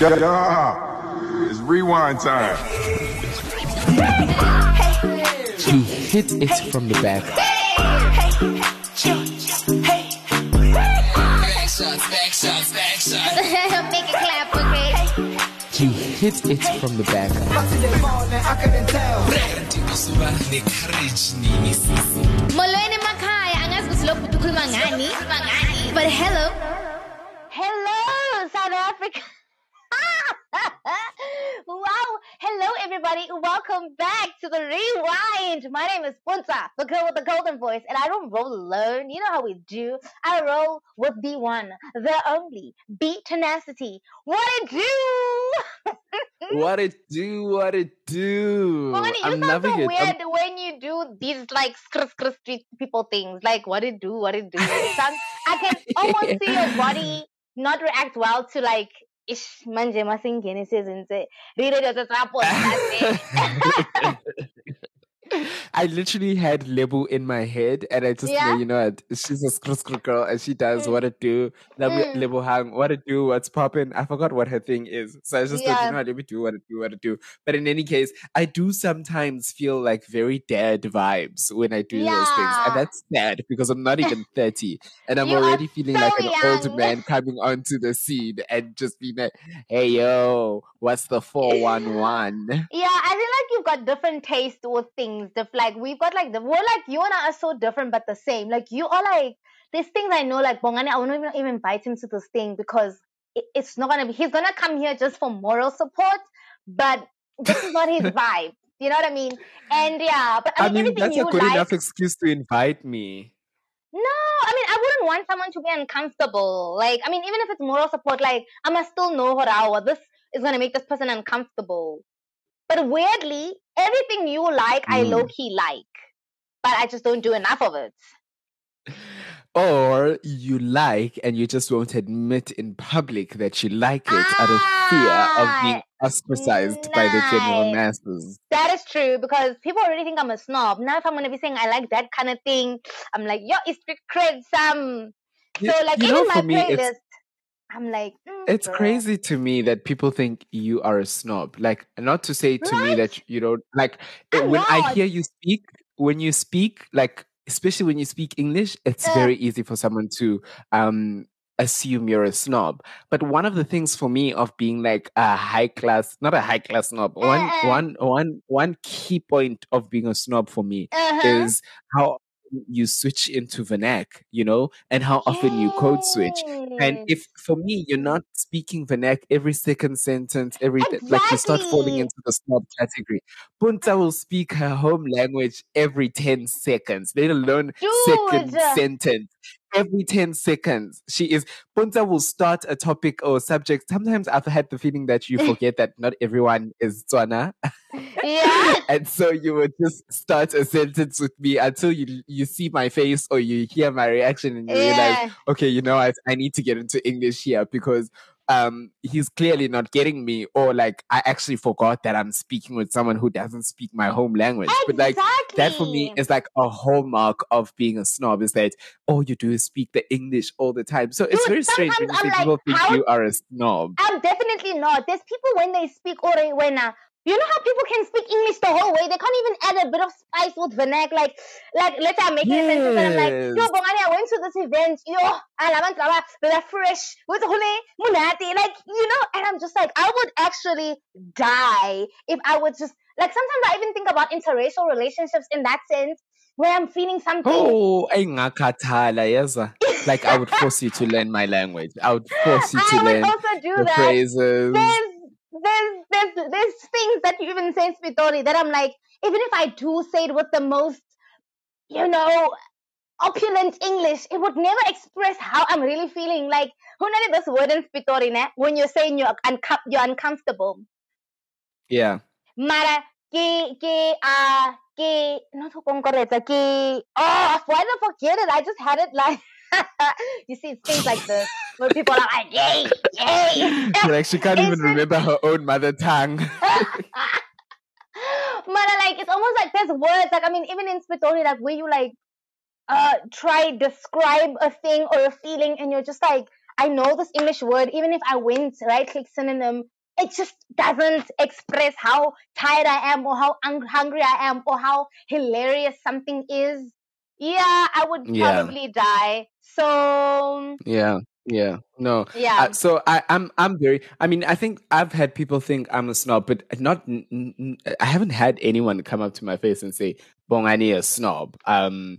Yeah, yeah. It's rewind time. He hit it from the back. Make it clap, okay? He hit it from the back. Molweni emakhaya angazi ukuthi lokhu ukhuluma ngani but hello hello South Africa wow hello everybody welcome back to the rewind my name is Puntsa the girl with the golden voice and I don't roll alone you know how we do I roll with the one the only Bee Tenacity what it do What it do? What it do? Bonnie, you I'm sound so weird I'm- when you do these like skr skr street people things. Like what it do, what it do. It sounds, I can almost see your body not react well to like ish manje masingene sezenze re-radio zasaposta I literally had Lebu in my head, and I just Yeah? know, you know what? She's a screw screw girl, and she does Mm. what it do. Lebu, Mm. Lebu hang, what it do, what's popping. I forgot what her thing is, so I just thought, Yeah. you know what? Let me do what it do, what it do. But in any case, I do sometimes feel like very dead vibes when I do those things, and that's sad because I'm not even thirty, and I'm You already feeling so like an old man coming onto the scene and just being like, "Hey yo, what's the four one one?" Yeah, I feel like you've got different taste with things. Diff- like we've got like the we're like you and I are so different but the same. Like you are like there's things I know like Bongani, I won't even, even invite him to this thing because it, it's not gonna be he's gonna come here just for moral support, but this is not his vibe. You know what I mean? And yeah, but I I mean, mean, everything that's a you good like. enough excuse to invite me. No, I mean, I wouldn't want someone to be uncomfortable. Like, I mean, even if it's moral support, like, I must still know Horawa, this is going to make this person uncomfortable. But weirdly, everything you like, I Mm. low key like. But I just don't do enough of it. Or you like and you just won't admit in public that you like it out of fear of being Ah, ostracized by the general masses. That is true because people already think I'm a snob. Now, if I'm going to be saying I like that kind of thing, I'm like, yo, it's some. So, like, you even know, my playlist, I'm like, mm, it's crazy to me that people think you are a snob. Like, not to say to me that you don't like I'm when I hear you speak. When you speak, like especially when you speak English, it's Uh. very easy for someone to um assume you're a snob. But one of the things for me of being like a high class, not a high class snob, one Uh-uh. one one one key point of being a snob for me Uh-huh. is how you switch into vernac, you know, and how often you code switch. And if for me you're not speaking vernac every second sentence, every th- like you start falling into the snob category. Puntsa will speak her home language every 10 seconds, let alone second sentence. Every 10 seconds, she is Puntsa will start a topic or subject. Sometimes I've had the feeling that you forget that not everyone is Tswana. Yeah. and so you would just start a sentence with me until you you see my face or you hear my reaction and you realize Yeah. okay, you know what, I need to get into English here because um he's clearly not getting me, or like I actually forgot that I'm speaking with someone who doesn't speak my home language. But like that for me is like a hallmark of being a snob is that all you do is speak the English all the time. So it's very strange when you say like, people think you are a snob. I'm definitely not. There's people when they speak or when uh, you know how people can speak English the whole way. They can't even add a bit of spice with vernac. Like, like let's say I'm making a sentence and I'm like, yo, Yes. Bongani, I went to this event. Yo, and I went to they're fresh with hule munati. Like, you know, and I'm just like, I would actually die if I would just like. Sometimes I even think about interracial relationships in that sense, where I'm feeling something. Oh. Like I would force you to learn my language. I would force you to I learn also do the that. phrases. there's there's there's there's things that you even say in Spitori that I'm like, even if I do say it with the most, you know, opulent English, it would never express how I'm really feeling. Like, who knows this word in Spitori, ne? When you're saying you're unco- you're uncomfortable. Yeah. Mara ke ke uh ke not to ke oh why did I forget it? I just had it like you see things like this where people are like yay yay like she can't even remember her own mother tongue. Mana, like it's almost like there's words like I mean even in Spitori like where you like uh try describe a thing or a feeling and you're just like I know this English word, even if I went right click synonym, it just doesn't express how tired I am or how un- hungry I am or how hilarious something is. Yeah, I would Yeah. probably die. So Yeah. Yeah. No. yeah, so I, I'm I'm very. I mean, I think I've had people think I'm a snob, but not. n- n- n- I haven't had anyone come up to my face and say "Bongani a snob." Um,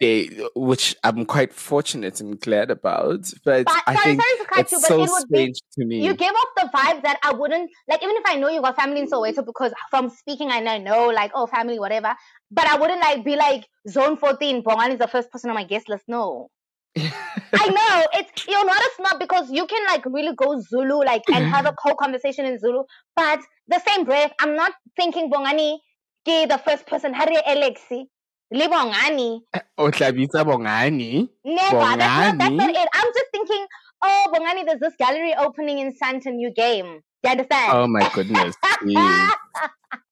they, which I'm quite fortunate and glad about. But, but I sorry, think sorry to cut it's you, but so it would be strange to me. you give off the vibe that I wouldn't like even if I know you got family in Soweto because from speaking I know know like oh family whatever but I wouldn't like be like zone 14 Bongan is the first person on my guest list no I know it's you're not a snob because you can like really go Zulu like and have a mm-hmm. whole conversation in Zulu but the same breath I'm not thinking Bongani ke the first person Harry Alexi le Bongani O tlabitsa Bongani. Never. That's not, that's not it. I'm just thinking, oh, Bongani, there's this gallery opening in Santa New Game. You understand? Oh my goodness.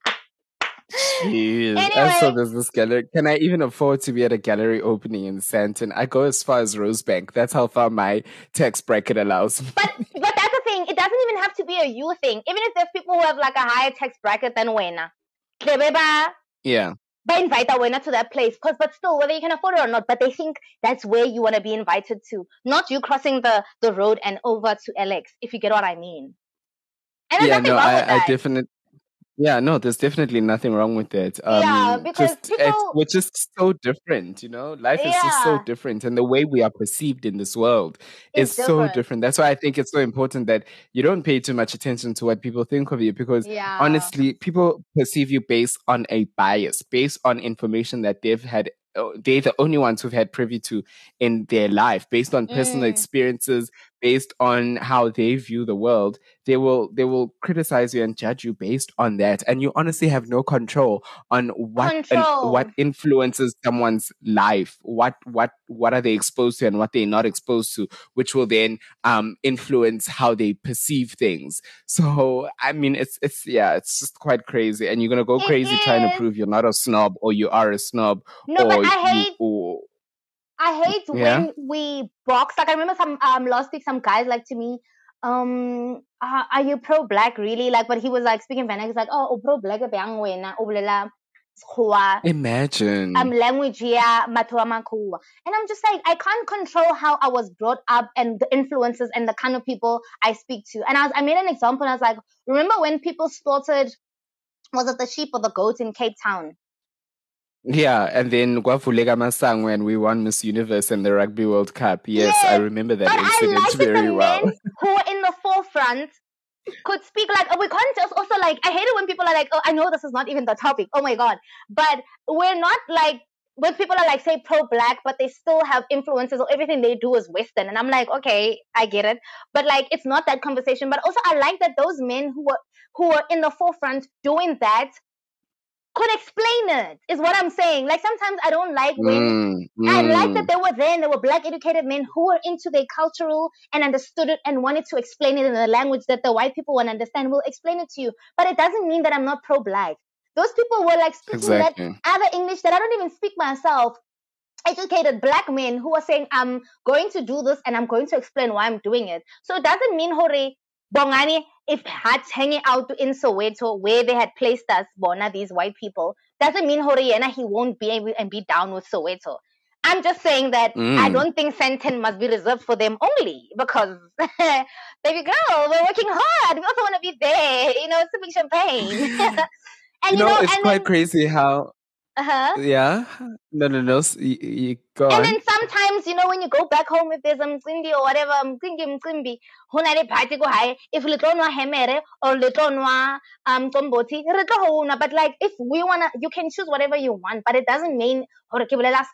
Jeez. Jeez. And so Anyway. there's this gallery. Can I even afford to be at a gallery opening in Sandton? I go as far as Rosebank. That's how far my tax bracket allows. me. but but that's the thing. It doesn't even have to be a you thing. Even if there's people who have like a higher tax bracket than Wena. Yeah. ba invite that Wena to that place. Cause but still, whether you can afford it or not, but they think that's where you want to be invited to. Not you crossing the, the road and over to Alex, if you get what I mean. And Yeah, no, I, I definitely. Yeah, no, there's definitely nothing wrong with that. Um, Yeah, because just, people- we're just so different, you know. Life is just so different, and the way we are perceived in this world It's is so different. different. That's why I think it's so important that you don't pay too much attention to what people think of you, because yeah. honestly, people perceive you based on a bias, based on information that they've had. uh, They're the only ones who've had privy to in their life, based on personal Mm. experiences, based on how they view the world. They will they will criticize you and judge you based on that, and you honestly have no control on what and Control. what influences someone's life. What what what are they exposed to and what they're not exposed to, which will then um influence how they perceive things. So I mean, it's it's yeah, it's just quite crazy, and you're gonna go It crazy trying to prove you're not a snob or you are a snob. No, or but I you- hate or- I hate Yeah? when we box. Like I remember some um last week, some guys like to me, um, uh, are you pro black really? Like, but he was like speaking Vanna. He's like, oh, pro black bang wena, o bolela sekgowa, imagine. um language yeah, ba. And I'm just like, I can't control how I was brought up and the influences and the kind of people I speak to. And I was, I made an example. And I was like, remember when people slaughtered, was it the sheep or the goat in Cape Town? Yeah, and then Gwavulega Masang when we won Miss Universe and the Rugby World Cup. Yes, I remember that But I incident like very the well. men who are in the forefront could speak like oh, we can't just also like I hate it when people are like oh I know this is not even the topic oh my god but we're not like when people are like say pro black but they still have influences or everything they do is western and I'm like okay I get it but like it's not that conversation but also I like that those men who were who were in the forefront doing that could explain it is what I'm saying like sometimes I don't like when Mm, I like mm. that they were there and they were black educated men who were into their cultural and understood it and wanted to explain it in a language that the white people won't understand. Will explain it to you. But it doesn't mean that I'm not pro black. Those people were like speaking Exactly. that other English that I don't even speak myself. Educated black men who are saying, I'm going to do this and I'm going to explain why I'm doing it. So it doesn't mean Hore Bongani, if hats hanging out in Soweto where they had placed us, Bona, these white people, doesn't mean Horiena he won't be able and be down with Soweto. I'm just saying that I Mm. don't think Sandton must be reserved for them only because, baby girl, we're working hard. We also want to be there, you know, sipping champagne. and you know, it's and quite then, crazy how. Uh-huh. Yeah. No, no, no. You, you go And on. then sometimes, you know, when you go back home, if there's a mcimbi or whatever, mcimbi, mcimbi, ho na le party ko hae, if le tlo nwa hemere or le tlo nwa um komboti, tlo. But like, if we wanna, you can choose whatever you want, but it doesn't mean hore ke bolela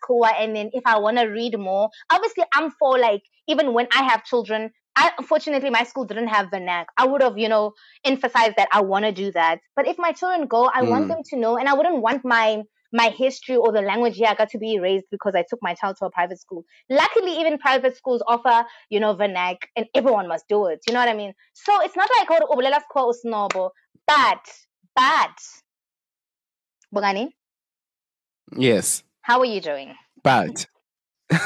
and then if I wanna read more, obviously I'm for like, even when I have children, I, unfortunately, my school didn't have vernac. I would have, you know, emphasized that I want to do that. But if my children go, I want Mm. them to know, and I wouldn't want my my history or the language here got to be erased because I took my child to a private school. Luckily, even private schools offer, you know, vernac, and everyone must do it. You know what I mean? So it's not like oh, obolela sekgowa o snobo, but but Bongani, Yes, how are you doing? but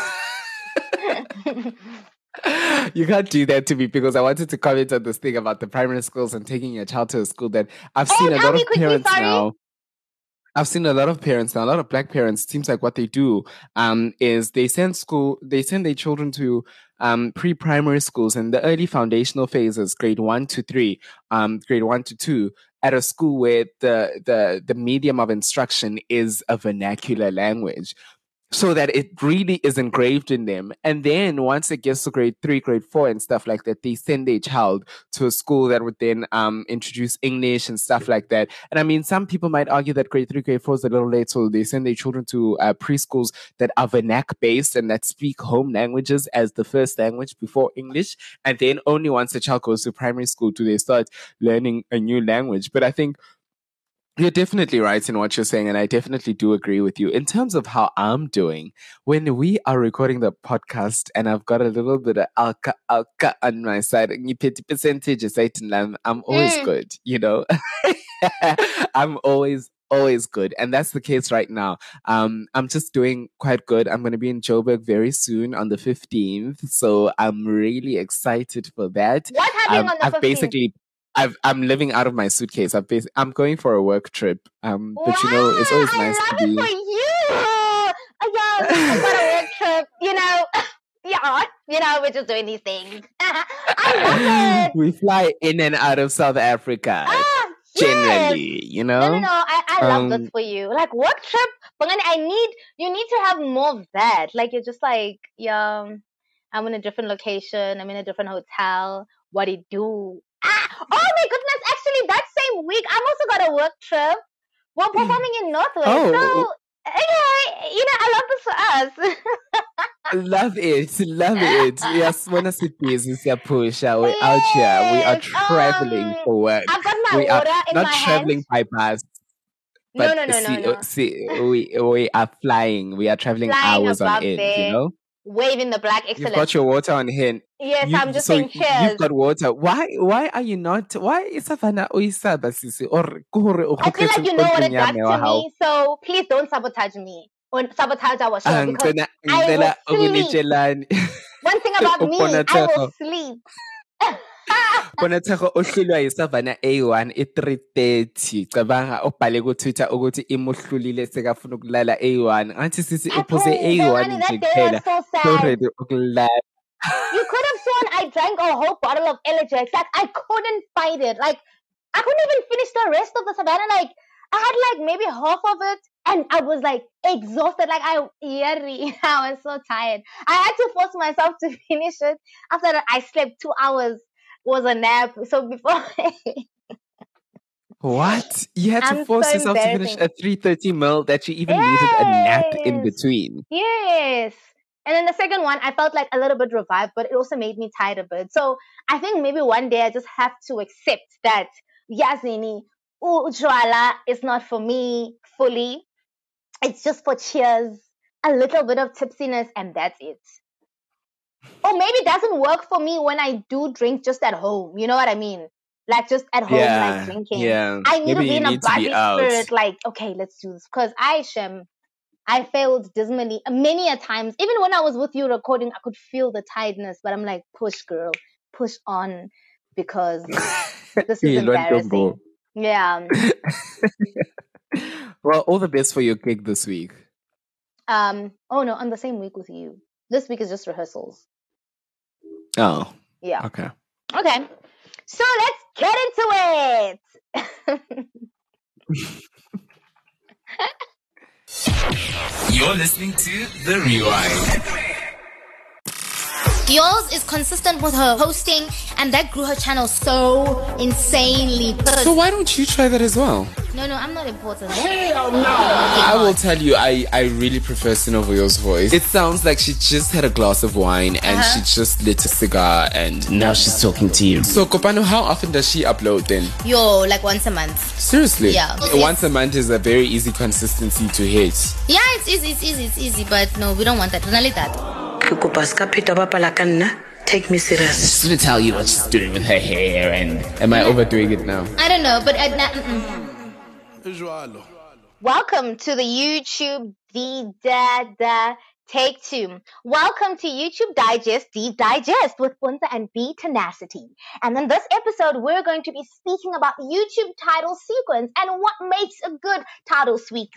you can't do that to me because I wanted to comment on this thing about the primary schools and taking your child to a school that I've Oh, seen a lot of parents sorry. now. I've seen a lot of parents now, a lot of black parents. Seems like what they do um, is they send school, they send their children to um, pre-primary schools and the early foundational phases, grade one to three, um, grade one to two, at a school where the the the medium of instruction is a vernacular language so that it really is engraved in them. And then once it gets to grade three, grade four, and stuff like that, they send their child to a school that would then um, introduce English and stuff like that. And I mean, some people might argue that grade three, grade four is a little late, so they send their children to uh, preschools that are vernac based and that speak home languages as the first language before English. And then only once the child goes to primary school do they start learning a new language. But I think you're definitely right in what you're saying, and I definitely do agree with you. In terms of how I'm doing, when we are recording the podcast and I've got a little bit of alka alka on my side, pity percentages, I'm I'm always Mm. good, you know? I'm always always good and that's the case right now um i'm just doing quite good i'm going to be in joburg very soon on the 15th so i'm really excited for that What's happening um, on the I've 15th? basically I've, I'm living out of my suitcase. I've bas- I'm going for a work trip. Um, but you know, it's always nice I to love be. it for you. Oh, yeah, I got a work trip. You know, yeah, you know, we're just doing these things. I love it. we fly in and out of South Africa Ah, yes. You know. No, no, no. I, I love this Um, for you. Like work trip, but I need you need to have more of that. Like you're just like, yeah, I'm in a different location. I'm in a different hotel. What do you do? Ah, oh my goodness! Actually, that same week, I'm also got a work trip. We're performing in Northway. Oh. So, okay, you know, I love this for us. Love it, love it. Yes, when I see business, Pusha, we're out here. We are traveling um, for work. I've got my We are in Not my traveling hand. by bus, No, but no, no, see, no, no. see, we we are flying. We are traveling Flying hours on end. there. You know, Waving the black excellence. you've got your water on hand. yes, You- I'm just so saying cheers. You've got water. Why? Why are you not? Why is Savannah Oisaba sisi? Or ke hore o I feel like you know what it does to me, so please don't sabotage me or sabotage our show Ah, because I will sleep. one thing about me, I will sleep. Ohlulwa yisavana A1 i330 cabanga ubhale ku Twitter ukuthi imuhlulile sekafuna ukulala A1 ngathi sisi uphuze told you, A1 nje kuphela was so so sad. ready ukulala You could have sworn I drank a whole bottle of Elijah. Like I couldn't fight it. Like I couldn't even finish the rest of the savannah. Like I had like maybe half of it, and I was like exhausted. Like I, yeah, I was so tired. I had to force myself to finish it. After that, I slept two hours. Was a nap. So before What? You had to I'm force so yourself to finish a 330 mil that you even needed a nap in between. Yes. And then the second one, I felt like a little bit revived, but it also made me tired a bit. So I think maybe one day I just have to accept that Yazini, Ujwala is not for me fully. It's just for cheers, a little bit of tipsiness, and that's it. Or maybe it doesn't work for me when I do drink just at home. You know what I mean? Like just at home, Yeah, like drinking. yeah. I need Maybe to be in a need to be bubbly out. spirit, like, okay, let's do this. Because I, Shem, I failed dismally many a times. Even when I was with you recording, I could feel the tiredness, but I'm like, push, girl, push on, because this is embarrassing. Yeah. well, all the best for your gig this week. Um. Oh no, on the same week with you. This week is just rehearsals. Oh, Yeah. okay. Okay. So let's get into it. You're listening to The Rewind. Yours is consistent with her hosting, and that grew her channel so insanely. So why don't you try that as well? No, no, I'm not important. Hell no! I will tell you, I, I really prefer Sinovoyo's voice. It sounds like she just had a glass of wine and Uh-huh. she just lit a cigar and now she's talking to you. So, Kopano, how often does she upload then? Yo, like once a month. Seriously? Yeah. Once a month is a very easy consistency to hit. Yeah, it's easy, it's easy, it's easy, but no, we don't want that. Not like that. Ke kopa ska pheta bapala ka nna take me serious Just gonna tell you what she's doing with her hair and am I overdoing it now? I don't know, but nah, mm-mm. Welcome to the YouTube The Dada Take two. Welcome to YouTube Digest Deep Digest with Puntsa and Bee Tenacity. And in this episode, we're going to be speaking about YouTube title sequence and what makes a good title suite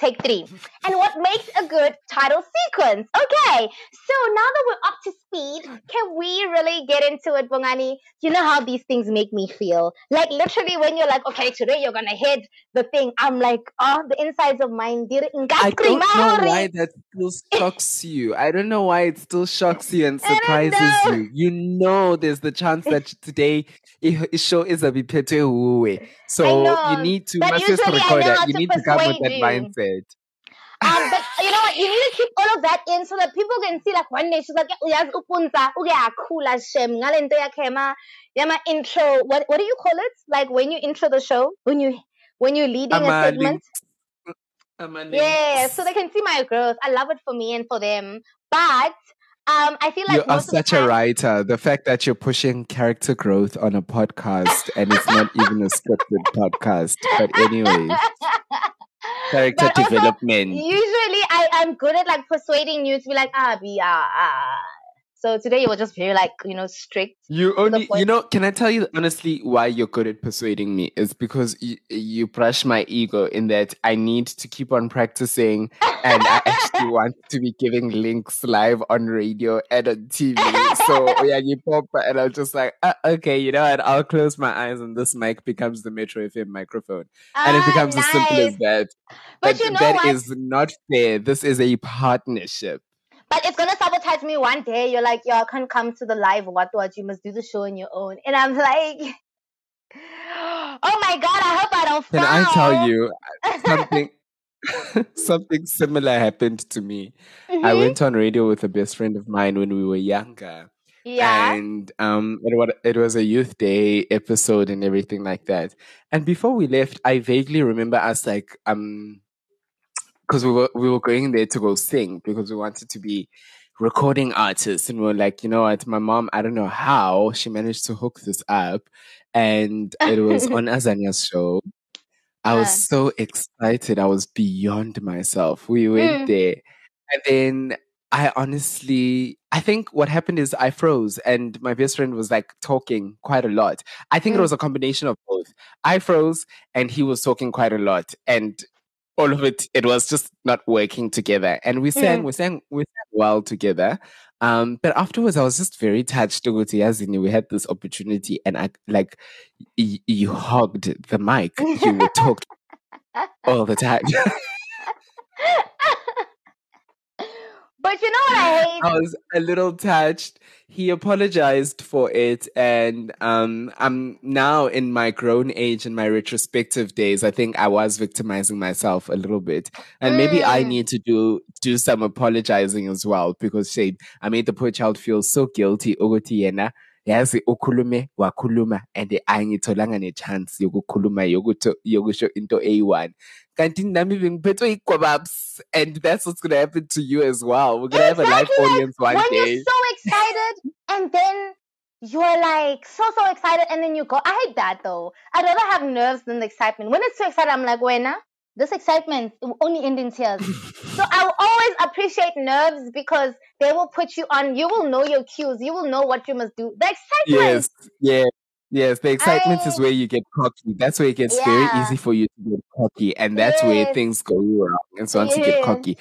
Take three. And what makes a good title sequence. Okay, so now that we're up to speed, can we really get into it, Bongani? You know how these things make me feel. Like literally when you're like, okay, today you're gonna hit the thing, I'm like, oh, the insides of mine I don't know why that still shocks you. I don't know why it still shocks you and surprises you. You know there's the chance that today it show is a bit So you need to must just record that. You need to come with that you. mindset. Um, but you know what? You need to keep all of that in so that people can see like one day she's like, uyazi upunza, uyakhula shem, ngale nto yakhe yama, yama intro. What what do you call it? Like when you intro the show, when you when you're leading a segment. links. Ama Yeah, so they can see my growth. I love it for me and for them. But um, I feel like you are most of the such a writer. The fact that you're pushing character growth on a podcast and it's not even a scripted podcast. But anyways, character But also, development. Usually, I am good at like persuading you to be like, ah, be ah, ah. So today you were just very like you know strict. You only, you know, can I tell you honestly why you're good at persuading me? Is because you, you brush my ego in that I need to keep on practicing and I actually want to be giving links live on radio and on TV. So yeah, you pop and I'm just like, uh, okay, you know what? I'll close my eyes and this mic becomes the Metro FM microphone. And it Ah, becomes as simple as that. But you know that what? is not fair. This is a partnership. But it's gonna sabotage me one day. You're like, yo, I can't come to the live. What? What? You must do the show on your own. And I'm like, oh my god, I hope I don't Can fall. I tell you something? something similar happened to me. I Mhm. went on radio with a best friend of mine when we were younger, Yeah. and um, it was it was a youth day episode and everything like that. And before we left, I vaguely remember us like um, because we were we were going there to go sing because we wanted to be recording artists, and we were like, you know what, my mom, I don't know how she managed to hook this up, and it was on Azania's show. I was Uh. so excited. I was beyond myself. We went Mm. there. And then I honestly, I think what happened is I froze and my best friend was like talking quite a lot. I think it Mm. was a combination of both. I froze and he was talking quite a lot. And all of it, it was just not working together. And we sang, Mm. we sang, we sang well together. Um, but afterwards, I was just very touched. Uguti, as in, we had this opportunity, and I like y- you hugged the mic. You were talking all the time. but you know what I hate? I was a little touched. He apologized for it, and um, I'm now in my grown age and my retrospective days. I think I was victimizing myself a little bit, and maybe I Mm. need to do do some apologizing as well because shame. I made the poor child feel so guilty. Ukuthi yena yazi ukhulume wakhuluma and angitholanga nechance yokukhuluma yokusho into eyi-one. Kanti nami bengiphethwe igwababs and that's what's gonna happen to you as well. We're gonna have a live Exactly, audience one when day. you're so excited and then you're like so so excited and then you go i hate that though. I'd rather have nerves than the excitement. When it's too excited i'm like wena this excitement only end in tears. So i will always appreciate nerves because they will put you on. You will know your cues. You will know what you must do. The excitement. Yes yeah yes the excitement is where you get cocky. That's where it gets very easy for you to get cocky and that's where things go wrong and so once you get cocky.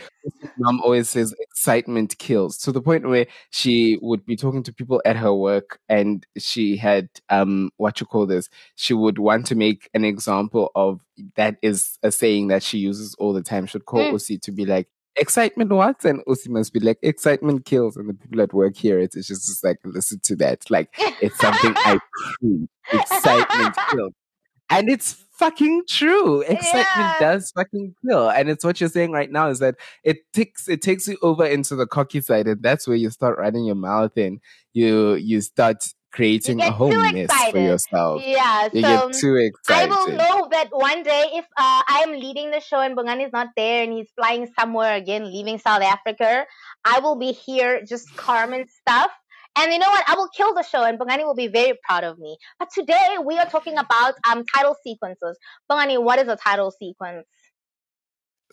Mom always says excitement kills to the point where she would be talking to people at her work and she had um what you call this? She would want to make an example of that is a saying that she uses all the time she'd call Mm. Usi to be like excitement what and oh, Usi must be like excitement kills and the people at work hear it it's just, just like listen to that like it's something I preach excitement kills and it's fucking true. Excitement Yeah. does fucking kill. And it's what you're saying right now is that it takes it takes you over into the cocky side, and that's where you start running your mouth and you you start creating a home whole too mess for yourself. yeah You so get too I excited. will know that one day if uh, I am leading the show and Bongani is not there and he's flying somewhere again, leaving South Africa, I will be here just Carmen stuff. And you know what? I will kill the show and Bongani will be very proud of me. But today we are talking about um title sequences. Bongani, what is a title sequence?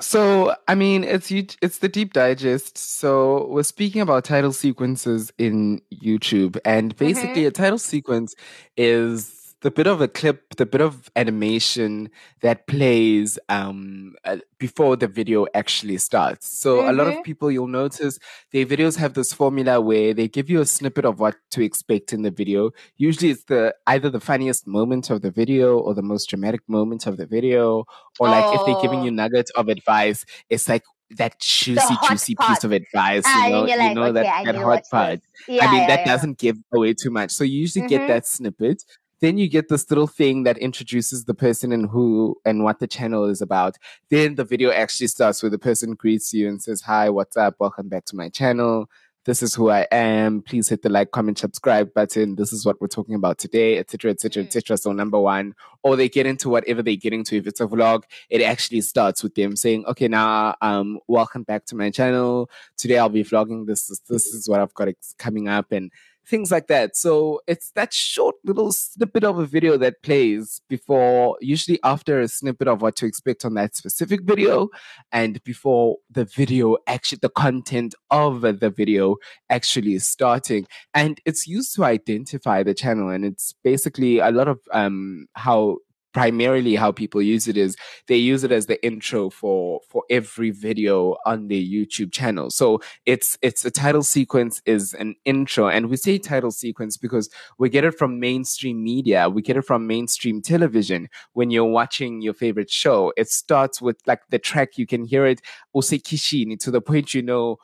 So, I mean, it's you- it's the deep digest. So, we're speaking about title sequences in YouTube, and mm-hmm. basically, a title sequence is the bit of a clip, the bit of animation that plays um, uh, before the video actually starts. So, a lot of people you'll notice their videos have this formula where they give you a snippet of what to expect in the video. Usually, it's the either the funniest moment of the video or the most dramatic moment of the video or like if they're giving Oh. you nuggets of advice, it's like that juicy, juicy part. piece of advice. You know, you're you like, know okay, that, I that hot part. Yeah, I mean, yeah, that yeah. doesn't give away too much. So you usually Mhm. get that snippet. Then you get this little thing that introduces the person and who and what the channel is about. Then the video actually starts where the person greets you and says, Hi, what's up? Welcome back to my channel. This is who I am. Please hit the like, comment, subscribe button. This is what we're talking about today, etc., etc., etc. So number one, or they get into whatever they get into. If it's a vlog, it actually starts with them saying, "Okay, now, um, welcome back to my channel. Today I'll be vlogging. This is this is what I've got coming up and." Things like that. So it's that short little snippet of a video that plays before, usually after a snippet of what to expect on that specific video, and before the video actually, the content of the video actually is starting and it's used to identify the channel and it's basically a lot of um how primarily how people use it is they use it as the intro for for every video on their YouTube channel. So it's it's a title sequence is an intro and we say title sequence because we get it from mainstream media we get it from mainstream television. When you're watching your favorite show it starts with like the track you can hear it usekishini to the point you know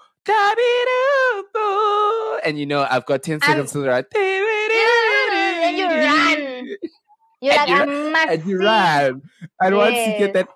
and you know I've got 10 seconds to the right And you run. You're And like, you I ru- must and you run. And once you get that,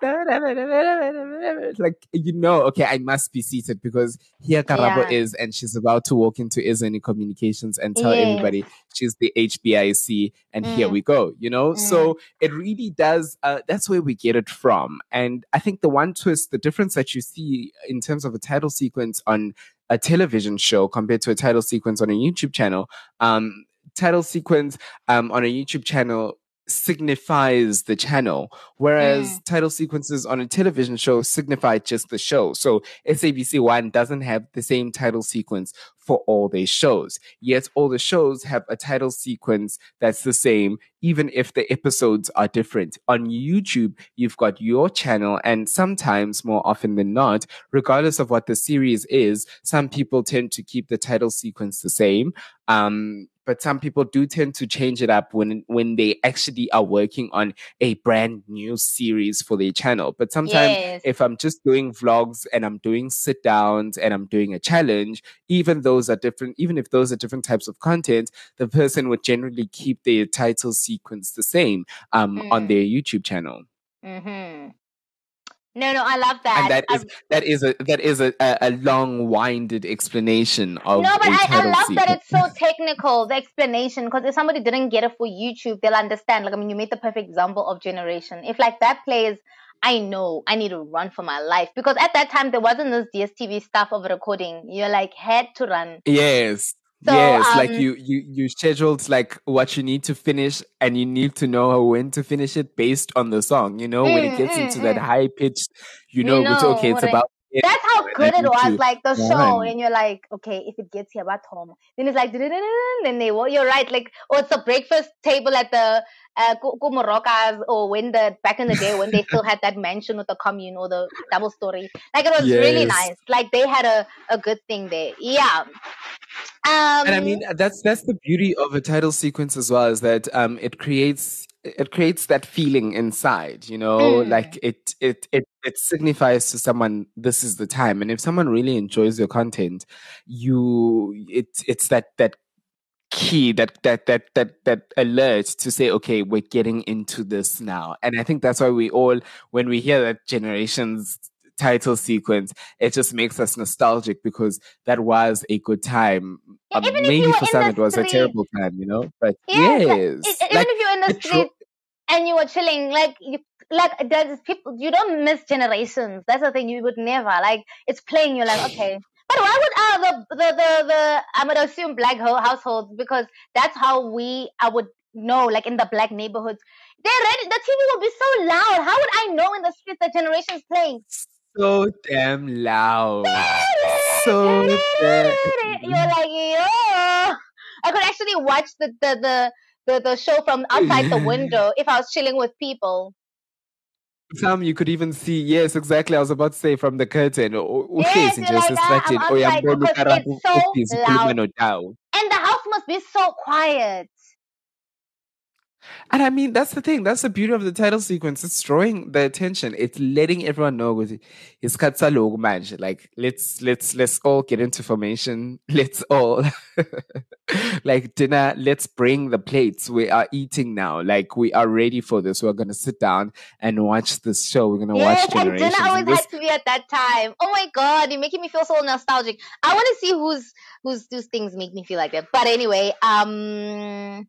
like you know, okay, I must be seated because here Karabo Yeah. is, and she's about to walk into Ezweni Communications and tell everybody she's the HBIC, and here Mm. we go. You know, Mm. so it really does. Uh, that's where we get it from, and I think the one twist, the difference that you see in terms of a title sequence on a television show compared to a title sequence on a YouTube channel, um, title sequence um, on a YouTube channel signifies the channel, whereas title sequences on a television show signify just the show. So SABC One doesn't have the same title sequence for all their shows, yet all the shows have a title sequence that's the same, even if the episodes are different. On YouTube, you've got your channel, and sometimes, more often than not, regardless of what the series is, some people tend to keep the title sequence the same. Um, but some people do tend to change it up when when they actually are working on a brand new series for their channel. But sometimes Yes. if I'm just doing vlogs and I'm doing sit downs and I'm doing a challenge, even those are different, even if those are different types of content, the person would generally keep their title sequence the same um, on Mm. their YouTube channel. hmm No, no, I love that. And that I- is that is a that is a, a, long winded explanation of no, but I, I love that it's so technical, the explanation, because if somebody didn't get it for YouTube, they'll understand. Like, I mean, you made the perfect example of generation. If like that plays, I know I need to run for my life because at that time there wasn't this DSTV stuff of recording. You're like had to run. Yes. So, yes, like um, you, you you scheduled like what you need to finish and you need to know when to finish it based on the song. You know, when it Mm, gets mm, into that mm. high pitched, you You know, which okay, it's about That's how good it was, like the show, and you're like, okay, if it gets here about home? then it's like, then they, well, you're right, like, or it's a breakfast table at the uh, Ku- Kumorokas, or when the back in the day when they still had that mansion with the commune or the double story, like it was really nice. Like they had a a good thing there, yeah. Um, and I mean that's that's the beauty of a title sequence as well is that um it creates it creates that feeling inside you know Mm. like it it it it signifies to someone this is the time and if someone really enjoys your content you it's it's that that key that that that that that alert to say okay we're getting into this now and i think that's why we all when we hear that generations title sequence it just makes us nostalgic because that was a good time Yeah, Um, maybe for some it was a terrible time you know but Yes, like, yes e- even like if you're in the dro- street and you were chilling, like you, like there's people you don't miss generations. That's the thing. You would never like it's playing. You're like okay, but why would uh the the the, the I would assume black ho- households because that's how we I would know like in the black neighborhoods. They're ready. The TV will be so loud. How would I know in the street the generation's playing? So damn loud. So damn. You're like, yo. I could actually watch the, the, the, the, the show from outside the window if I was chilling with people. Some you could even see, yes, exactly. I was about to say from the curtain. Yes, you're like, ah, I'm outside because uKarabu it's so loud. And the house must be so quiet. And I mean, that's the thing. That's the beauty of the title sequence. It's drawing the attention. It's letting everyone know with his katalog manje. Like, let's let's let's all get into formation. Let's all like dinner. Let's bring the plates. We are eating now. Like we are ready for this. We're gonna sit down and watch this show. We're gonna Yes, watch and generations. dinner always this- had to be at that time. Oh my god, you're making me feel so nostalgic. I want to see who's whose whose things make me feel like that. But anyway, um,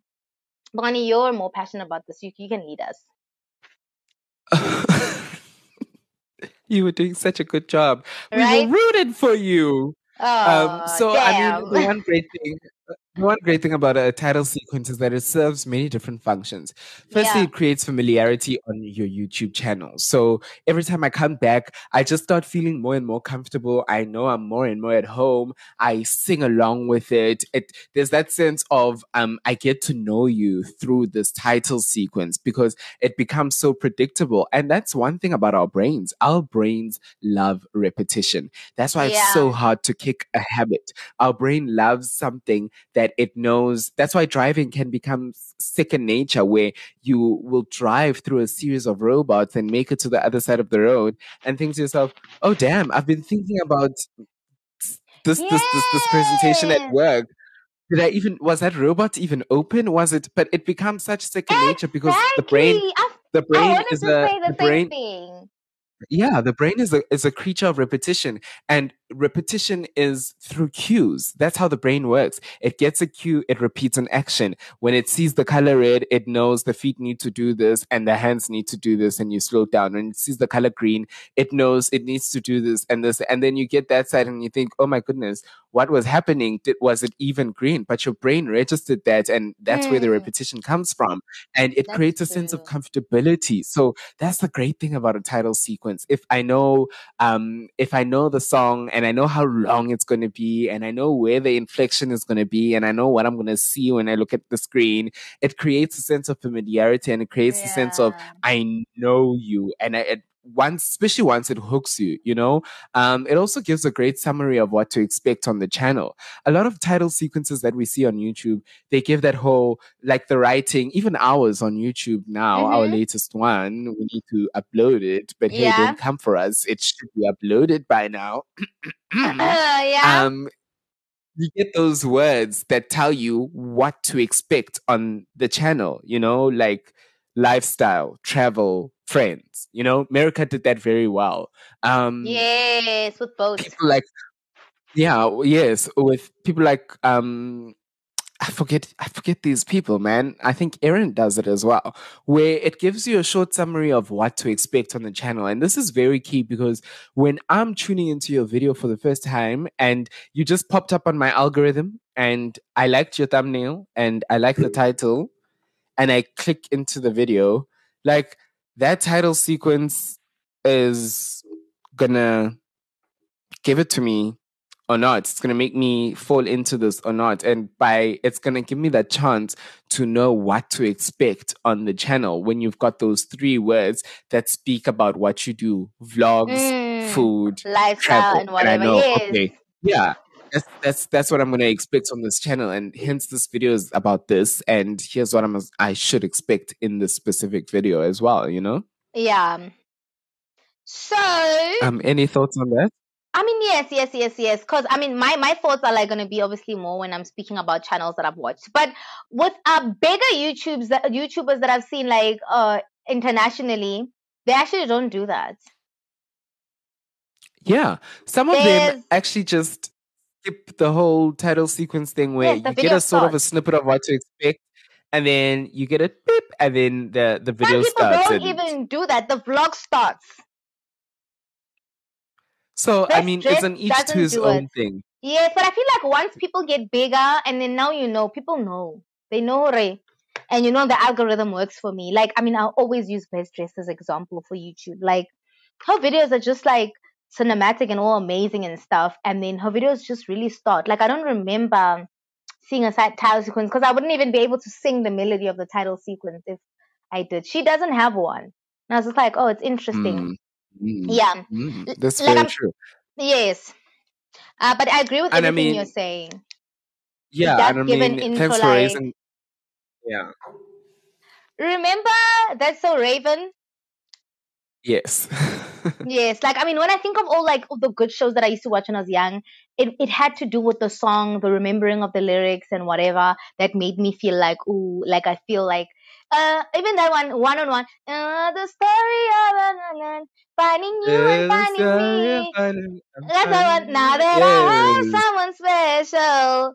Bonnie, you're more passionate about this. You you can lead us. you were doing such a good job. We Right? were rooting for you. Oh, Um, so I mean, the one great thing, one great thing about a title sequence is that it serves many different functions. Firstly, Yeah. it creates familiarity on your YouTube channel. So every time I come back, I just start feeling more and more comfortable. I know I'm more and more at home. I sing along with it. It there's that sense of um, I get to know you through this title sequence because it becomes so predictable. And that's one thing about our brains. Our brains love repetition. That's why it's so hard to kick a habit. Our brain loves something that it knows. That's why driving can become second nature, where you will drive through a series of robots and make it to the other side of the road and think to yourself, oh, damn, I've been thinking about this, this, this, this presentation at work. Did I even, was that robot even open? Was it, but it becomes such second nature because the brain, the brain is a, the, the brain, thing. yeah, the brain is a is a creature of repetition, and repetition is through cues. That's how the brain works. It gets a cue, it repeats an action. When it sees the color red, it knows the feet need to do this and the hands need to do this, and you slow down. When it sees the color green, it knows it needs to do this and this, and then you get that side and you think, oh my goodness, what was happening? Did, was it even green? But your brain registered that, and that's where the Mm. repetition comes from, and it That's creates a sense of comfortability. So that's the great thing about a title sequence. If I know, um, if I know the song and I know how long it's going to be, and I know where the inflection is going to be, and I know what I'm going to see when I look at the screen, it creates a sense of familiarity and it creates a sense of I know you, and I, it, once, especially once it hooks you, you know, um, it also gives a great summary of what to expect on the channel. A lot of title sequences that we see on YouTube, they give that whole like the writing, even ours on YouTube now, our Mhm. latest one, we need to upload it. But hey, Yeah. don't come for us. It should be uploaded by now. yeah. um, you get those words that tell you what to expect on the channel, you know, like lifestyle, travel, friends. You know, America did that very well. Um, yes, with both. people like yeah yes with people like um I forget I forget these people, man. I think Aaron does it as well, where it gives you a short summary of what to expect on the channel. And this is very key because when I'm tuning into your video for the first time and you just popped up on my algorithm and I liked your thumbnail and I like the title and I click into the video, like that title sequence is gonna give it to me or not. It's to make me fall into this or not. And by it's to give me that chance to know what to expect on the channel when you've got those three words that speak about what you do vlogs, Mm, food, lifestyle travel. and I whatever. know, yes. okay, yeah. That's, that's that's what I'm gonna expect on this channel, and hence this video is about this. And here's what I'm I should expect in this specific video as well. You know. Yeah. So Um. Any thoughts on that? I mean, yes, yes, yes, yes. Because I mean, my my thoughts are like going to be obviously more when I'm speaking about channels that I've watched. But with uh, bigger YouTubes, that YouTubers that I've seen like uh internationally, they actually don't do that. Yeah, some of them actually just skip the whole title sequence thing where Yes, you get a sort of a snippet of what to expect, and then you get a beep, and then the the Some video people starts. don't and- even do that. The vlog starts. so I mean, it's an each to his own it. thing. Yes, but I feel like once people get bigger and then now you know, people know. They know Ray. And you know the algorithm works for me. Like, I mean, I'll always use Bestdressed as example for YouTube. Like her videos are just like cinematic and all amazing and stuff. And then her videos just really start. Like I don't remember seeing a side title sequence because I wouldn't even be able to sing the melody of the title sequence if I did. She doesn't have one. And I was just like, oh, it's interesting. Mm, mm, Yeah. mm. That's like very I'm- true. Yes. Uh, but I agree with And I everything mean, you're saying. Yeah, and I mean, intro, thanks for like- raising. Yeah. Remember That's So Raven? Yes. Yes, like I mean, when I think of all like all the good shows that I used to watch when I was young, it it had to do with the song, the remembering of the lyrics and whatever that made me feel like ooh, like I feel like uh even that one one on one, uh the story of an island, finding you and finding me. That's the one. Now that I have someone special.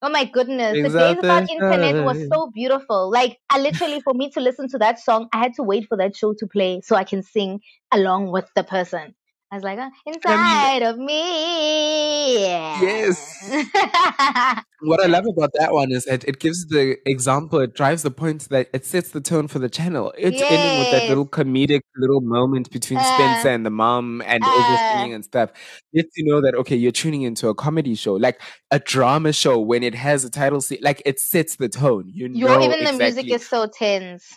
Oh my goodness, Things the days without internet was so beautiful. Like I literally, for me to listen to that song, I had to wait for that show to play so I can sing along with the person. I was like, uh, inside of me. Yes. What I love about that one is that it gives the example, it drives the point that it sets the tone for the channel. It's ending with that little comedic little moment between Uh, Spencer and the mom and uh. singing and stuff. Lets you know that, okay, you're tuning into a comedy show, like a drama show when it has a title, se- like it sets the tone. You know even the music is so tense.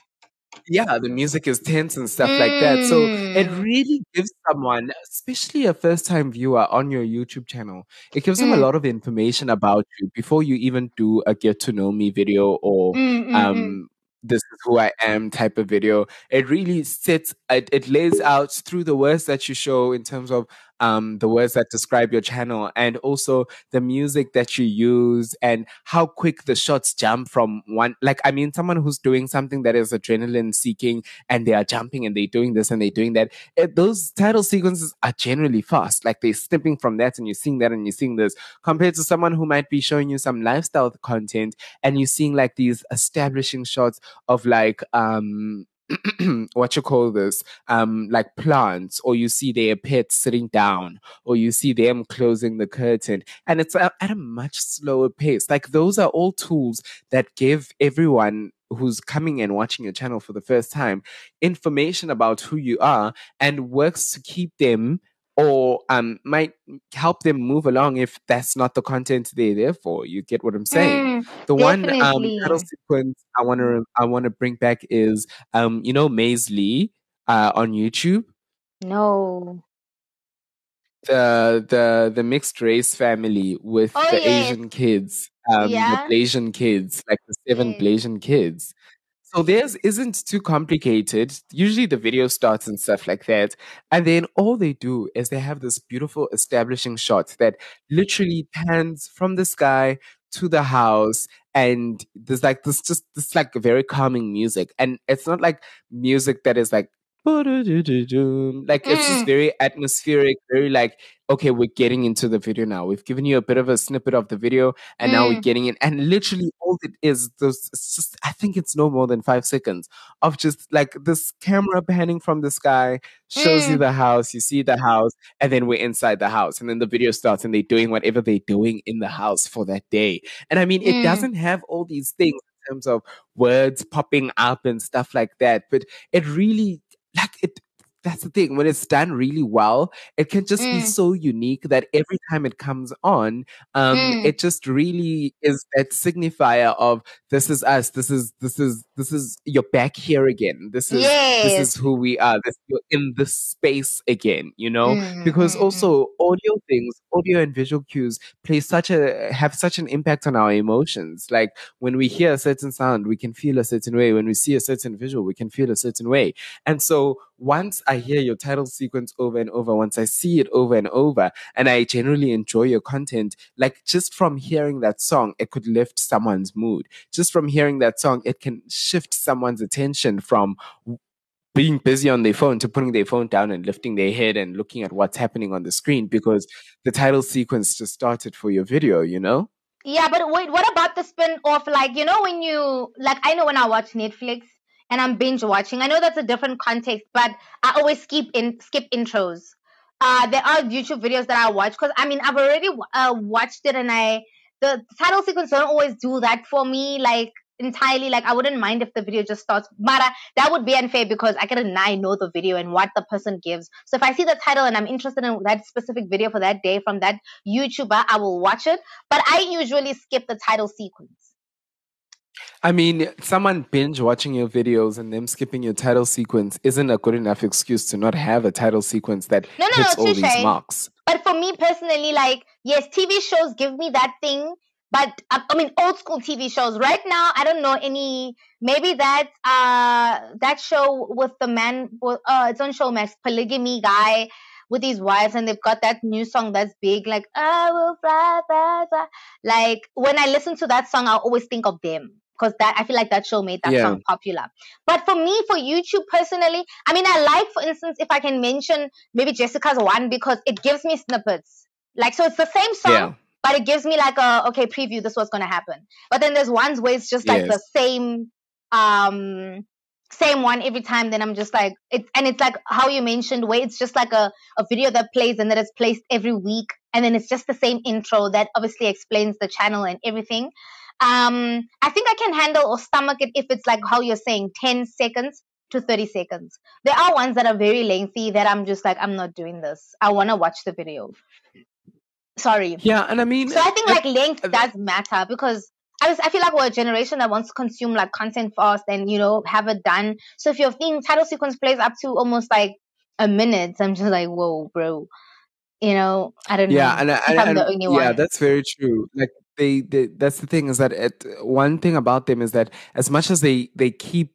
Yeah, the music is tense and stuff like that. So it Mm. really gives someone, especially a first time viewer on your YouTube channel, it gives them a Mm. lot of information about you before you even do a get to know me video or Mm, mm, mm. um this is who I am type of video. It really sets it, it lays out through the words that you show in terms of um the words that describe your channel and also the music that you use and how quick the shots jump from one like I mean someone who's doing something that is adrenaline seeking and they are jumping and they're doing this and they're doing that. It, those title sequences are generally fast. Like they're snipping from that and you're seeing that and you're seeing this compared to someone who might be showing you some lifestyle content and you're seeing like these establishing shots of like um what you call this um like plants or you see their pets sitting down or you see them closing the curtain and it's at at a much slower pace. Like those are all tools that give everyone who's coming and watching your channel for the first time information about who you are and works to keep them or um might help them move along if that's not the content they're there for you get what i'm saying Mm, the one um definitely. title sequence I want to I want to bring back is um you know Mazelee uh on YouTube no. the the the mixed race family with Oh, the yes. Asian kids um Yeah. the Blasian kids like the seven Yes. Blasian kids so theirs isn't too complicated. Usually the video starts and stuff like that. And then all they do is they have this beautiful establishing shot that literally pans from the sky to the house. And there's like this just this like very calming music. And it's not like music that is like like it's just Mm. very atmospheric very like okay we're getting into the video now we've given you a bit of a snippet of the video and now we're Mm. getting in and literally all it is those it's just i think it's no more than five seconds of just like this camera panning from the sky shows you Mm. the house you see the house and then we're inside the house and then the video starts and they're doing whatever they're doing in the house for that day and i mean it Mm. doesn't have all these things in terms of words popping up and stuff like that but it really like it that's the thing when it's done really well it can just be Mm. so unique that every time it comes on um Mm. it just really is that signifier of this is us this is this is this is you're back here again this is this is who we are this you're in this space again you know Mm, because mm, mm. also audio things audio and visual cues play such a have such an impact on our emotions like when we hear a certain sound we can feel a certain way when we see a certain visual we can feel a certain way and so once I hear your title sequence over and over, once I see it over and over, and I generally enjoy your content, like just from hearing that song, it could lift someone's mood. Just from hearing that song, it can shift someone's attention from being busy on their phone to putting their phone down and lifting their head and looking at what's happening on the screen because the title sequence just started for your video, you know? Yeah, but wait, what about the spin off? Like, you know, when you, like, I know when I watch Netflix and I'm binge watching, I know that's a different context, but I always skip in, skip intros. Uh, there are YouTube videos that I watch because I mean, I've already uh, watched it and I, the title sequence don't always do that for me. Like, entirely like I wouldn't mind if the video just starts, but uh, that would be unfair because I can I know the video and what the person gives. So if I see the title and I'm interested in that specific video for that day from that YouTuber, I will watch it. But I usually skip the title sequence. I mean, someone binge watching your videos and them skipping your title sequence isn't a good enough excuse to not have a title sequence that No, no, hits no, all these marks. But for me personally, like, yes, TV shows give me that thing. But uh, I mean, old school TV shows. Right now, I don't know any. Maybe that uh that show with the man. Uh, it's on Showmax. Polygamy guy with his wives, and they've got that new song that's big, like "I will fly, fly, fly." Like when I listen to that song, I always think of them because that I feel like that show made that Yeah. song popular. But for me, for YouTube personally, I mean, I like, for instance, if I can mention maybe Jessica's one because it gives me snippets. Like, so it's the same song, Yeah. but it gives me like a, okay, preview, this was going to happen. But then there's ones where it's just like the same, um, same one every time. Then I'm just like, it's, and it's like how you mentioned where it's just like a, a video that plays and that is placed every week. And then it's just the same intro that obviously explains the channel and everything. Um, I think I can handle or stomach it if it's like how you're saying 10 seconds to 30 seconds. There are ones that are very lengthy that I'm just like, I'm not doing this. I want to watch the video. Sorry. Yeah, and I mean, So I think like length uh, does matter because I, was, I feel like we're a generation that wants to consume like content fast and you know have it done. So if your thing title sequence plays up to almost like a minute, I'm just like, whoa, bro. You know, I don't yeah, know. and, I- and, the only yeah, one. that's very true. Like they, they, that's the thing is that it, one thing about them is that as much as they they keep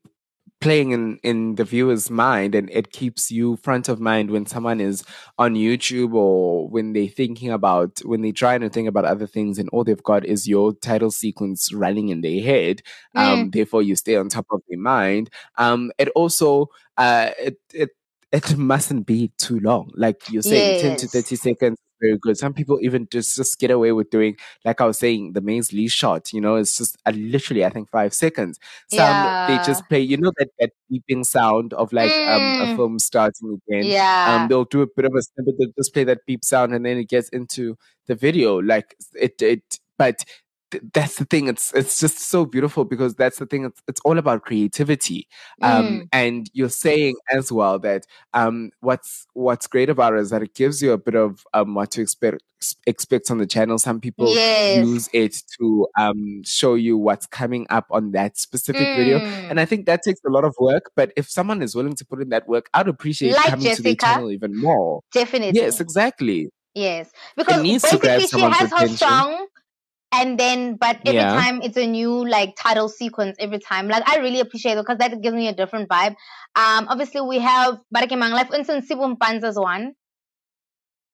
playing in in the viewer's mind and it keeps you front of mind when someone is on YouTube or when they're thinking about when they're trying to think about other things and all they've got is your title sequence running in their head um therefore you stay on top of their mind. Um it also uh it it it mustn't be too long. Like you're saying 10 to 30 seconds very good some people even just just get away with doing like i was saying the Mazelee shot you know it's just uh, literally i think five seconds some they just play you know that that beeping sound of like um a Mm. film starting again yeah. um they'll do a bit of a snippet they'll just play that beep sound and then it gets into the video like it it but that's the thing it's it's just so beautiful because that's the thing it's, it's all about creativity um Mm. and you're saying as well that um what's what's great about it is that it gives you a bit of um what to expect expect on the channel some people Yes. use it to um show you what's coming up on that specific video Mm. and I think that takes a lot of work. But if someone is willing to put in that work, I'd appreciate Like coming to the channel even more. Definitely. Yes, exactly. Yes, because needs to grab basically she has her song, and then but every Yeah. time it's a new like title sequence every time. Like I really appreciate it because that gives me a different vibe. Um, obviously we have Barakemang, like for instance, Sibu Mpanza's one.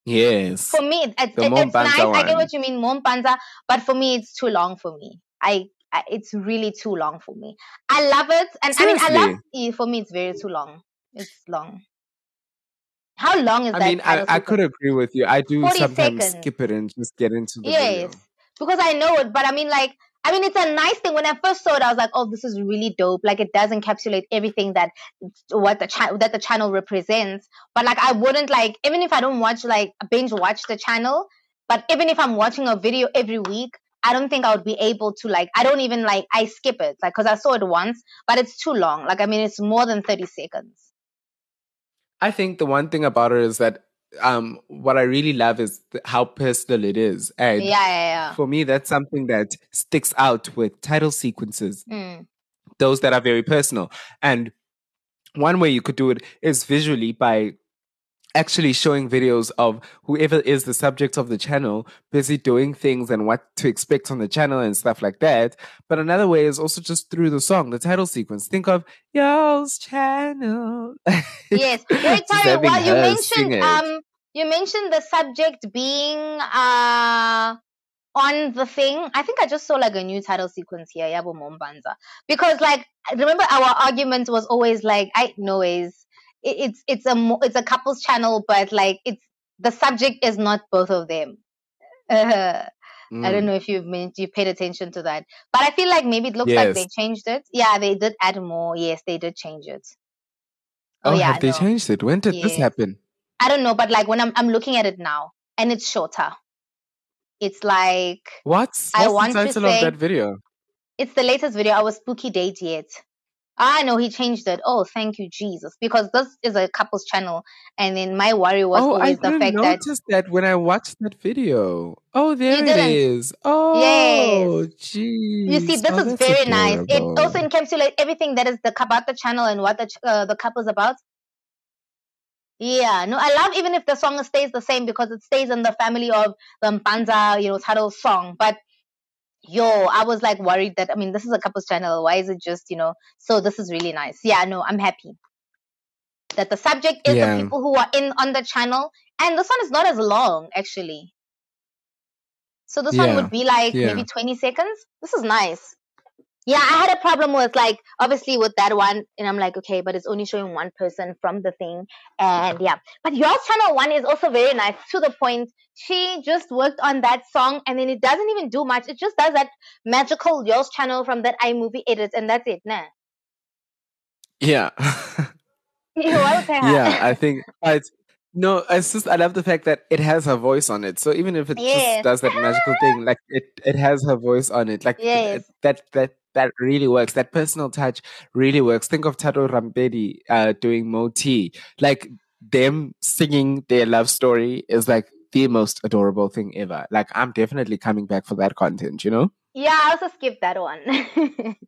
Yes. For me, it, it, it- it's nice. Panza I get what you mean, Mom Panza, but for me, it's too long for me. I, I it's really too long for me. I love it, and I mean, I love. eh, For me, it's very too long. It's long. How long is I that? mean, I, title I could agree with you. I do sometimes seconds. skip it and just get into the yes video. Because i know it but i mean like i mean it's a nice thing when i first saw it i was like oh this is really dope like it does encapsulate everything that what the cha- that the channel represents but like i wouldn't like even if i don't watch like binge watch the channel but even if i'm watching a video every week I don't think I would be able to like. I don't even like. I skip it like because I saw it once, but it's too long. Like I mean, it's more than thirty seconds. I think the one thing about it is that um, what I really love is th- how personal it is. And Yeah, yeah, for me, that's something that sticks out with title sequences. Mm. those that are very personal. And one way you could do it is visually by actually showing videos of whoever is the subject of the channel busy doing things and what to expect on the channel and stuff like that. But another way is also just through the song, the title sequence. Think of y'all's channel. yes. Wait, sorry. Well, you mentioned um, you mentioned the subject being uh on the thing. I think I just saw like a new title sequence here, Yabo Mombanza, because like remember our argument was always like I no ways. It, it's it's a it's a couples channel, but like it's the subject is not both of them. Uh, I don't Mm. know if you've meant you paid attention to that, but I feel like maybe it looks like they changed it. Yeah, they did add more. Yes, they did change it. Oh, yeah, have they no. changed it? When did this happen? I don't know, but like when I'm I'm looking at it now and it's shorter. It's like What's, I want the to title of say- that video? It's the latest video. I was spooky date yet. I know he changed it. Oh, thank you, Jesus. Because this is a couples channel. And then my worry was oh, I always the fact that notice that when I watched that video. Oh, there it is. Oh, jeez. You see, this Oh, is very nice. It also encapsulates everything that is the about the channel and what the uh, the couple's about. Yeah, no, I love even if the song stays the same because it stays in the family of the Mpanza, you know, title song. But yo, I was like worried that I mean, this is a couple's channel. Why is it just you know? So this is really nice. Yeah, no, I'm happy that the subject is Yeah. the people who are in on the channel, and this one is not as long actually. So this one would be like yeah. maybe 20 seconds. This is nice. Yeah, I had a problem with like obviously with that one, and I'm like, okay, but it's only showing one person from the thing, and yeah. But your channel one is also very nice to the point. She just worked on that song, and then it doesn't even do much. It just does that magical yours channel from that iMovie edit, and that's it. Nah. Yeah. Why would I yeah, I think it's no, it's just I love the fact that it has her voice on it. So even if it Yes. just does that magical thing, like it, it has her voice on it. Like Yes. that that that really works. That personal touch really works. Think of Tado Rampedi uh doing Moti. Like them singing their love story is like the most adorable thing ever. Like I'm definitely coming back for that content, you know? Yeah, I also skipped that one.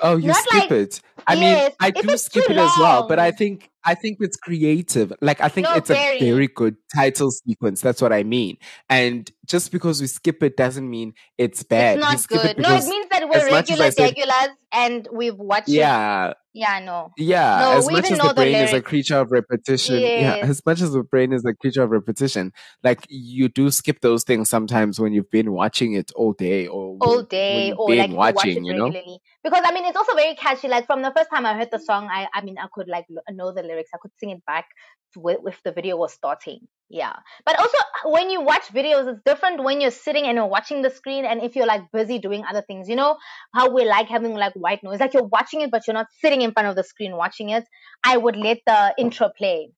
Oh, you Not skip like- it. I yes, mean, I do skip it as well, but I think I think it's creative. Like I think No, it's very. a very good title sequence. That's what I mean. And just because we skip it doesn't mean it's bad. it's not good. it no, it means as we're much as I regular said- regulars and we've watched it. yeah, Yeah, no. yeah. No, as we much even as the the brain is a creature of repetition, yeah. As much as the brain is a creature of repetition, like you do skip those things sometimes when you've been watching it all day or all day or been like watch watching, it you know. regularly. Because I mean, it's also very catchy. Like from the first time I heard the song, I I mean, I could like know the lyrics. I could sing it back with, if the video was starting. Yeah. But also when you watch videos, it's different when you're sitting and you're watching the screen, and if you're like busy doing other things. You know how we like having like white noise, like you're watching it, but you're not sitting in front of the screen watching it. I would let the intro play.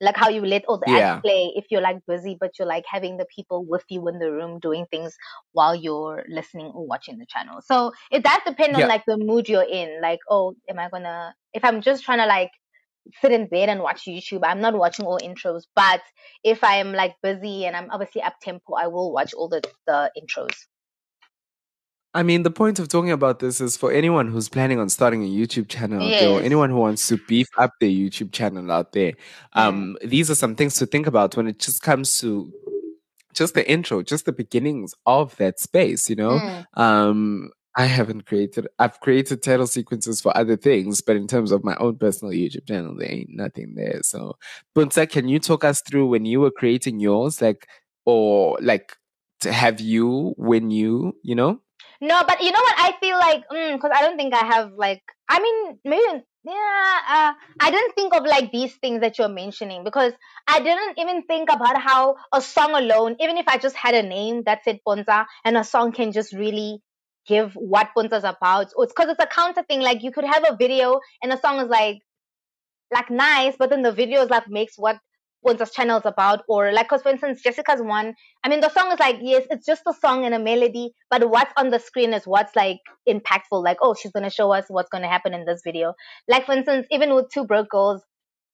Like how you let all the Yeah. ads play if you're like busy, but you're like having the people with you in the room doing things while you're listening or watching the channel. So it does depend on like the mood you're in. Like, oh, am I gonna if I'm just trying to like sit in bed and watch YouTube, I'm not watching all intros. But if I am like busy and I'm obviously up tempo, I will watch all the, the intros. I mean, the point of talking about this is for anyone who's planning on starting a YouTube channel there, or anyone who wants to beef up their YouTube channel out there. Um, these are some things to think about when it just comes to just the intro, just the beginnings of that space, you know? Mm. Um, I haven't created, I've created title sequences for other things, but in terms of my own personal YouTube channel, there ain't nothing there. So, Puntsa, can you talk us through when you were creating yours, like, or like, to have you when you, you know? No, but you know what? I feel like because I don't think I have like. I mean, maybe yeah. Uh, I didn't think of like these things that you're mentioning because I didn't even think about how a song alone, even if I just had a name that said Puntsa, and a song can just really give what Puntsa's about. It's because it's a counter thing. Like you could have a video and a song is like like nice, but then the video is like makes what Puntsa's channel is about, or like because for instance Jessica's one. I mean, the song is like, yes, it's just a song and a melody, but what's on the screen is what's like impactful. Like, oh, she's to show us what's to happen in this video. Like, for instance, even with Two Broke Girls,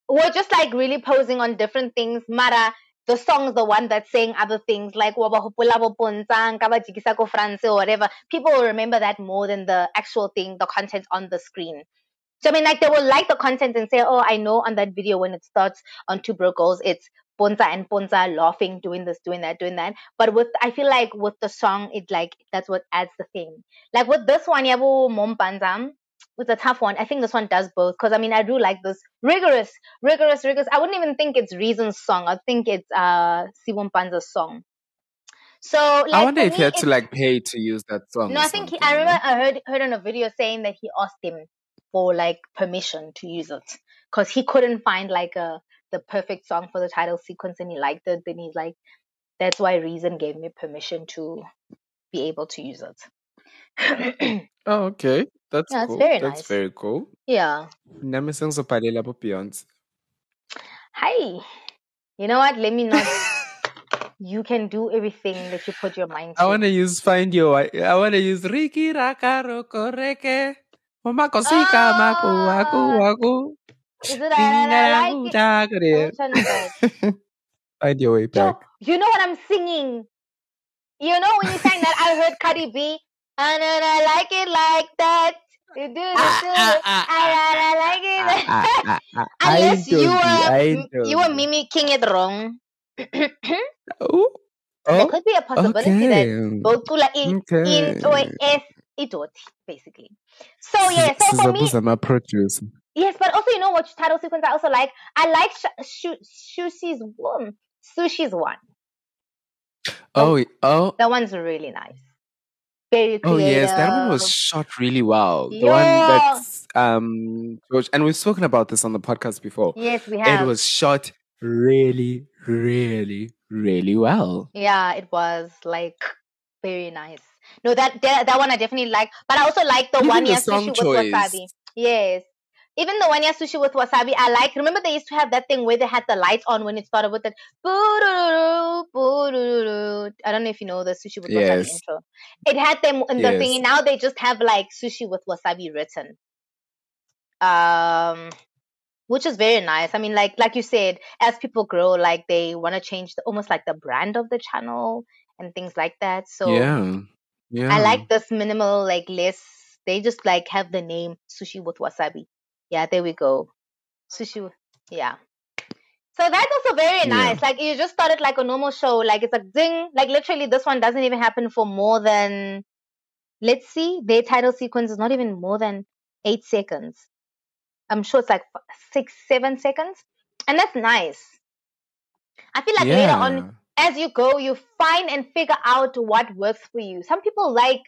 we're just like really posing on different things. Mara, the song is the one that's saying other things like "Wa ba hopola bo pontang, ka ba jikisa ko France," or whatever. People will remember that more than the actual thing, the content on the screen. So I mean, like they will like the content and say, "Oh, I know on that video when it starts on Two Broke Girls, it's Ponza and Ponza laughing, doing this, doing that, doing that." But with I feel like with the song, it like that's what adds the thing. Like with this one, Yabo Mom Panzam, with a tough one. I think this one does both because I mean I do like this rigorous, rigorous, rigorous. I wouldn't even think it's Reason's song. I think it's uh Sibu Mpanza's song. So like I wonder if me, you had to like pay to use that song. no, I think he, I remember I heard heard on a video saying that he asked him for like permission to use it because he couldn't find like a the perfect song for the title sequence and he liked it. Then he's like, that's why Reason gave me permission to be able to use it. Oh, okay. That's Yeah, it's cool. very That's nice. very cool. yeah. Nami sengizopalela bo Beyonce. Hi. You know what? Let me not you can do everything that you put your mind to. I want to use find your. I, I want to use Riki Rakaro Koreke. Omakosika maku waku Ah. waku. Is it I, I like it? One is that? Find your way Yo, back. you know what I'm singing? You know when you sang that, I heard Cardi B, and then I like it like that. You do, you do, Ah, ah, I, I, I like it. like Ah, that. ah, ah, ah. Unless I you be- I were you were be. mimicking it wrong. there Oh, oh, could be a possibility that okay. Bocula in Okay. in or es idoti, basically. So yeah, so for me, Sizabuza my producer. yes, but also you know what title sequence I also like. I like sh- sh- Sushi's one. Sushi's one. Oh, oh, That one's really nice. Very oh creative. yes, that one was shot really well. The one that's um, George, and we've spoken about this on the podcast before. Yes, we have. It was shot really, really, really well. Yeah, it was like very nice. No, that that, that one I definitely like. But I also like the Even one the song with choice. wasabi. Yes. Even the one year sushi with wasabi, I like. Remember they used to have that thing where they had the lights on when it started with boo-doo-doo-doo. I don't know if you know the sushi with wasabi intro. It had them in the Yes. thingy. Now they just have like sushi with wasabi written. Um which is very nice. I mean, like like you said, as people grow, like they want to change the, almost like the brand of the channel and things like that. So yeah, yeah. I like this minimal, like less. They just like have the name sushi with wasabi. Yeah, there we go. Sushi. Yeah. So that's also very Yeah. nice. Like you just started like a normal show. Like it's like ding. Like literally, this one doesn't even happen for more than. Let's see. Their title sequence is not even more than eight seconds. I'm sure it's like six, seven seconds, and that's nice. I feel like later on, as you go, you find and figure out what works for you. Some people like,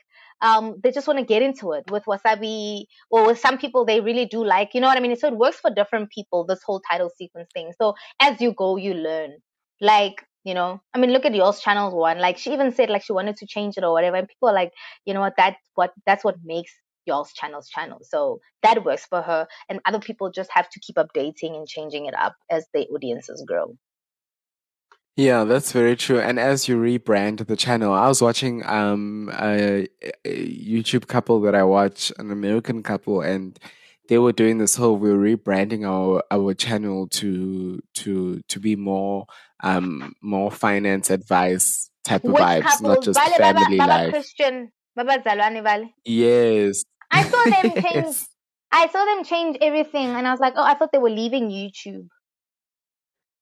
um, they just want to get into it with wasabi, or with some people they really do like, you know what I mean? So it works for different people, this whole title sequence thing. So as you go, you learn. Like, you know, I mean, look at yours channels one. Like she even said like she wanted to change it or whatever, and people are like, you know what, that what that's what makes y'all's channels channel. So that works for her, and other people just have to keep updating and changing it up as the audiences grow. Yeah, that's very true. And as you rebrand the channel, I was watching um a, a YouTube couple that I watch, an American couple, and they were doing this whole we're rebranding our our channel to to to be more um more finance advice type of Which vibes, not just Vale, family Baba life. Christian, Baba Zalwani Vale. Yes. I saw them change. Yes. I saw them change everything, and I was like, oh, I thought they were leaving YouTube.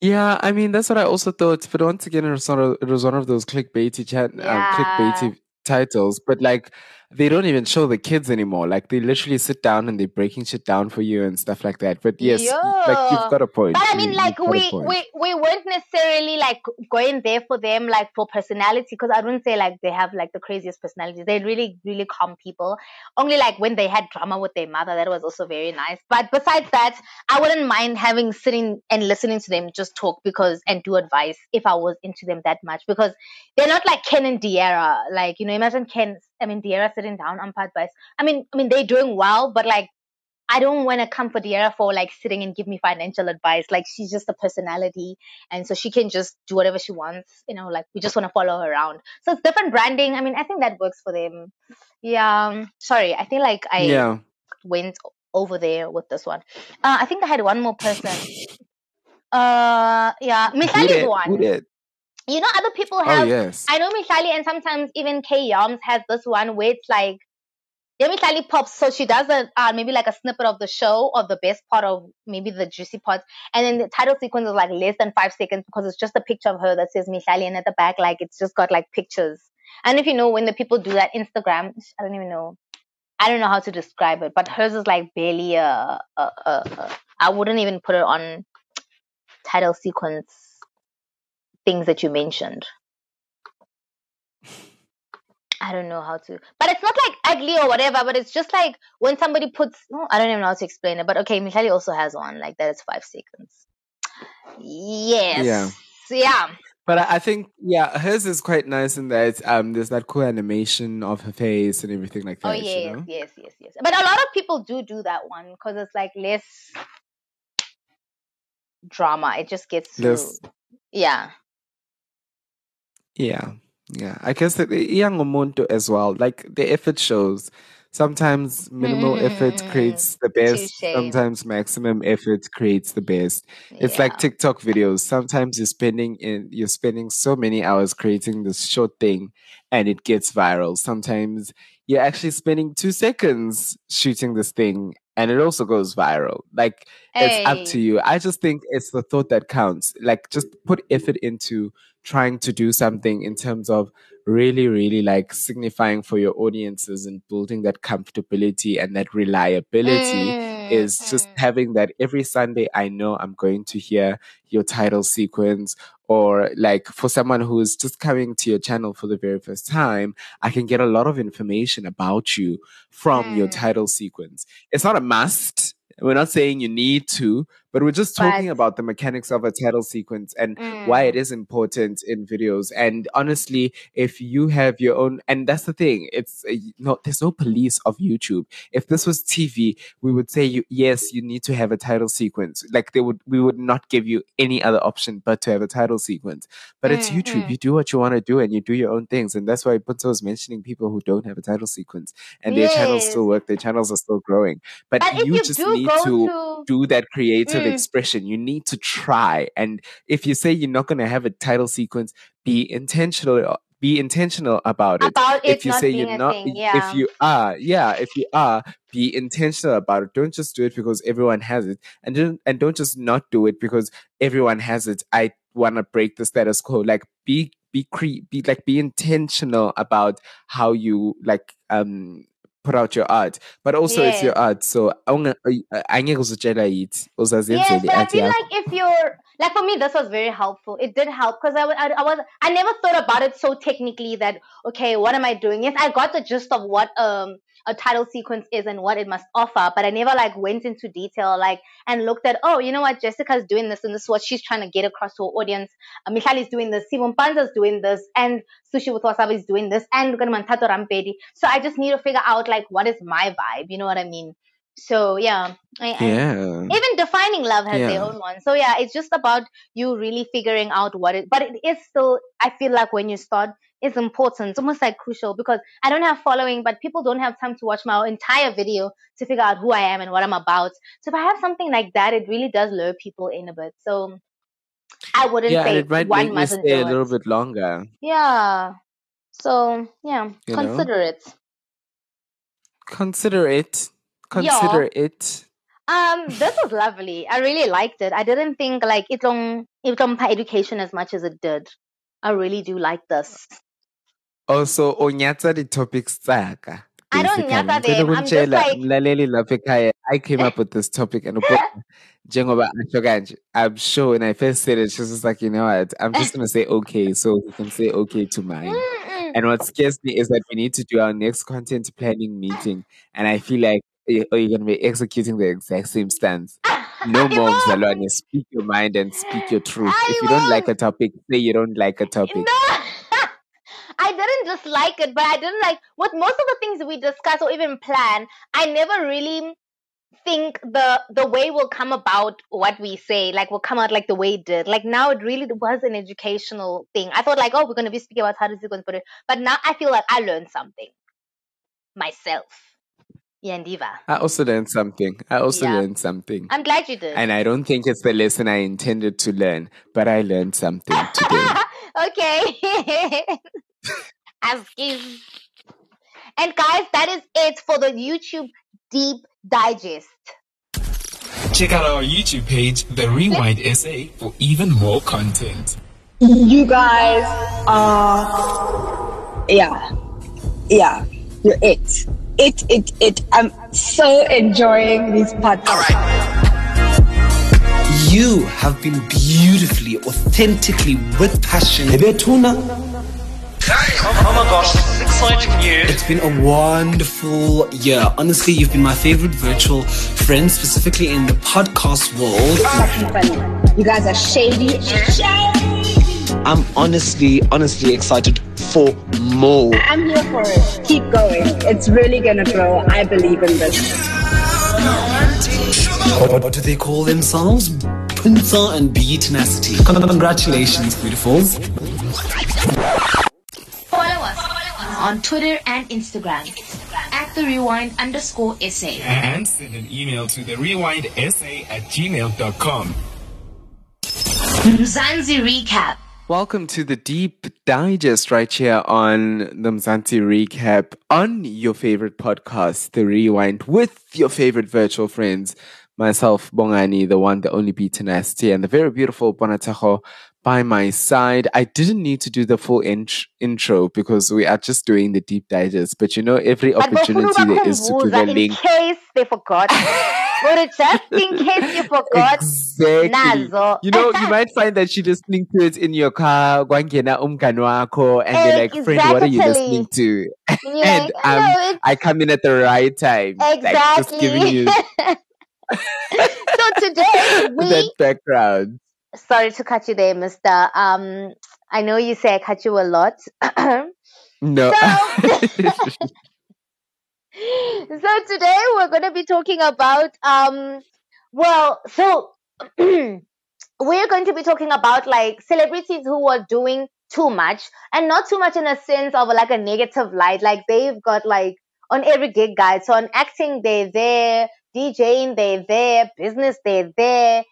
Yeah, I mean that's what I also thought. But once again, it was sort of it was one of those clickbaity chat, um, clickbaity titles. But like, they don't even show the kids anymore. Like they literally sit down and they're breaking shit down for you and stuff like that. But yes, y- like you've got a point. But I mean, you've like we we we weren't necessarily like going there for them like for personality because I wouldn't say like they have like the craziest personalities. They're really really calm people. Only like when they had drama with their mother, that was also very nice. But besides that, I wouldn't mind having sitting and listening to them just talk because and do advice if I was into them that much because they're not like Ken and Diera. Like you know, imagine Ken. I mean, Diera sitting down on advice. I mean, I mean they're doing well, but like. I don't want to come for Diera for like sitting and give me financial advice. Like she's just a personality, and so she can just do whatever she wants. You know, like we just want to follow her around. So it's different branding. I mean, I think that works for them. Yeah. um, Sorry, I feel like I yeah. went over there with this one. Uh, I think I had one more person. Uh, yeah, Who Michelle is? Who did? You know, other people have. Oh have yes. I know Michali and sometimes even K Yams has this one where it's like yeah, Michali pops so she does a uh, maybe like a snippet of the show or the best part of maybe the juicy parts and then the title sequence is like less than five seconds because it's just a picture of her that says Michali and at the back like it's just got like pictures. And if you know when the people do that Instagram, I don't even know. I don't know how to describe it, but hers is like barely a, a, a, a I wouldn't even put it on title sequence things that you mentioned. I don't know how to, but it's not like ugly or whatever. But it's just like when somebody puts. Oh, I don't even know how to explain it. But okay, Michali also has one like that. It's five seconds. Yes. Yeah. Yeah. But I, think yeah, hers is quite nice in that um there's that cool animation of her face and everything like that. Oh you yes, know? yes, yes, yes. But a lot of people do do that one because it's like less drama. It just gets Less- yeah. Yeah, yeah. I guess that young umuntu as well. Like the effort shows. Sometimes minimal effort Mm, creates the best. Sometimes maximum effort creates the best. It's like TikTok videos. Sometimes you're spending in you're spending so many hours creating this short thing and it gets viral. Sometimes you're actually spending two seconds shooting this thing and it also goes viral. Like it's up to you. I just think it's the thought that counts. Like just put effort into trying to do something in terms of really, really like signifying for your audiences and building that comfortability and that reliability Mm, is just mm. having that every Sunday I know I'm going to hear your title sequence or like for someone who is just coming to your channel for the very first time, I can get a lot of information about you from your Mm. title sequence. It's not a must. We're not saying you need to, but we're just talking But about the mechanics of a title sequence and why it mm, important in videos. And honestly, if you have your own, and that's the thing, it's uh, no, there's no police of YouTube. If this was TV, we would say you yes, you need to have a title sequence. Like they would, we would not give you any other option but to have a title sequence. But it's mm, YouTube. mm. You do what you want to do, and you do your own things. And that's why Punto was mentioning people who don't have a title sequence, and their channels still work. Their channels are still growing. But But you just need to to do that creative mm, expression. You need to try. And if you say you're not going to have a title sequence, be intentional. Be intentional about it. about If it you say you're not, thing, if you are, yeah, if you are, be intentional about it. Don't just do it because everyone has it, and don't and don't just not do it because everyone has it. I want to break the status quo. Like be be cre- be like be intentional about how you like um put out your art but also it's your art so angeke uzutshela yithi uzazenzela but I feel like if you're like for me, this was very helpful. It did help because I, I, I was I never thought about it so technically that okay, what am I doing? Yes, I got the gist of what um a title sequence is and what it must offer, but I never like went into detail like and looked at oh, you know what, Jessica's doing this and this is what she's trying to get across to her audience. Uh, Michal is doing this, Sibu Mpanza's doing this, and Sushi with Wasabi is doing this, and Mantato Rampedi. So I just need to figure out like what is my vibe. You know what I mean? So yeah, I, yeah. even defining love has their yeah. own one. So yeah it's just about you really figuring out what it but it is still i feel like when you start it's important. It's almost like crucial because i don't have following but people don't have time to watch my entire video to figure out who i am and what i'm about. So if i have something like that it really does lure people in a bit. So i wouldn't yeah say it might make one you mustn't stay a little it. bit longer. Yeah. So yeah you know consider it consider it yeah it Um, this was lovely. I really liked it. I didn't think like it long it long education as much as it did. I really do like this. also onyatsa the topics tsaka I don't nyata them. I'm just like mlaleli lapha ekhaya i came up with this topic and njengoba asho kanje i'm sure when i first said it she was just like you know what i'm just going to say okay so he can say okay to mine Mm-mm. And what scares me is that we need to do our next content planning meeting, and I feel like eh, oh, you're going to be executing the exact same stance. No more won't. Speak your mind and speak your truth. If you don't like a topic, say you don't like a topic. No. I didn't just like it, but I didn't like with most of the things we discuss or even plan. I never really think the the way will come about what we say like will come out like the way it did like now it really was an educational thing i thought like oh we're going to be speaking about how to sequence but but now i feel like i learned something myself yandiva I also learned something. I also yeah learned something. i'm glad you did And I don't think it's the lesson I intended to learn, but I learned something today. okay Excuse. and guys that is it for the youtube deep digest Check out our YouTube page, The Rewind SA, for even more content. You guys are, yeah, yeah, you're it. It, it, it. I'm so enjoying these podcasts. All right. You have been beautifully, authentically, with passion. Oh my gosh, this exciting news. It's been a wonderful year. Honestly, you've been my favorite virtual friend, specifically in the podcast world. Fucking. You guys are shady. Shady. I'm honestly, honestly excited for more. I'm here for it. Keep going. It's really gonna grow. I believe in this. What, what do they call themselves? Puntsa and bee tenacity. Congratulations, beautifuls. Follow us on Twitter and Instagram at the rewind underscore essay. And send an email to the rewindsa at gmail.com. Mzansi Recap. Welcome to the Deep Digest right here on the Mzansi Recap on your favorite podcast, The Rewind, with your favorite virtual friends. Myself, Bongani, the one, the only Bee Tenacity, and the very beautiful Bonataho by my side. I didn't need to do the full int- intro because we are just doing the Deep Digest. But you know, every But opportunity there is to put a in case they forgot. or just in case you forgot. Exactly. Nazo. You know, you might find that you're listening to it in your car, umngani wakho, and you're like, friend, what are you listening to? And and like, um, "No, I come in at the right time. Like, just giving Exactly. you so today we that background. Sorry to cut you there, Mister. Um, I know you say I cut you a lot. No. so today we're going to be talking about um well so we're going to be talking about like celebrities who are doing too much and not too much in a sense of like a negative light like they've got like on every gig guide so on acting they're there djing they're there business they're there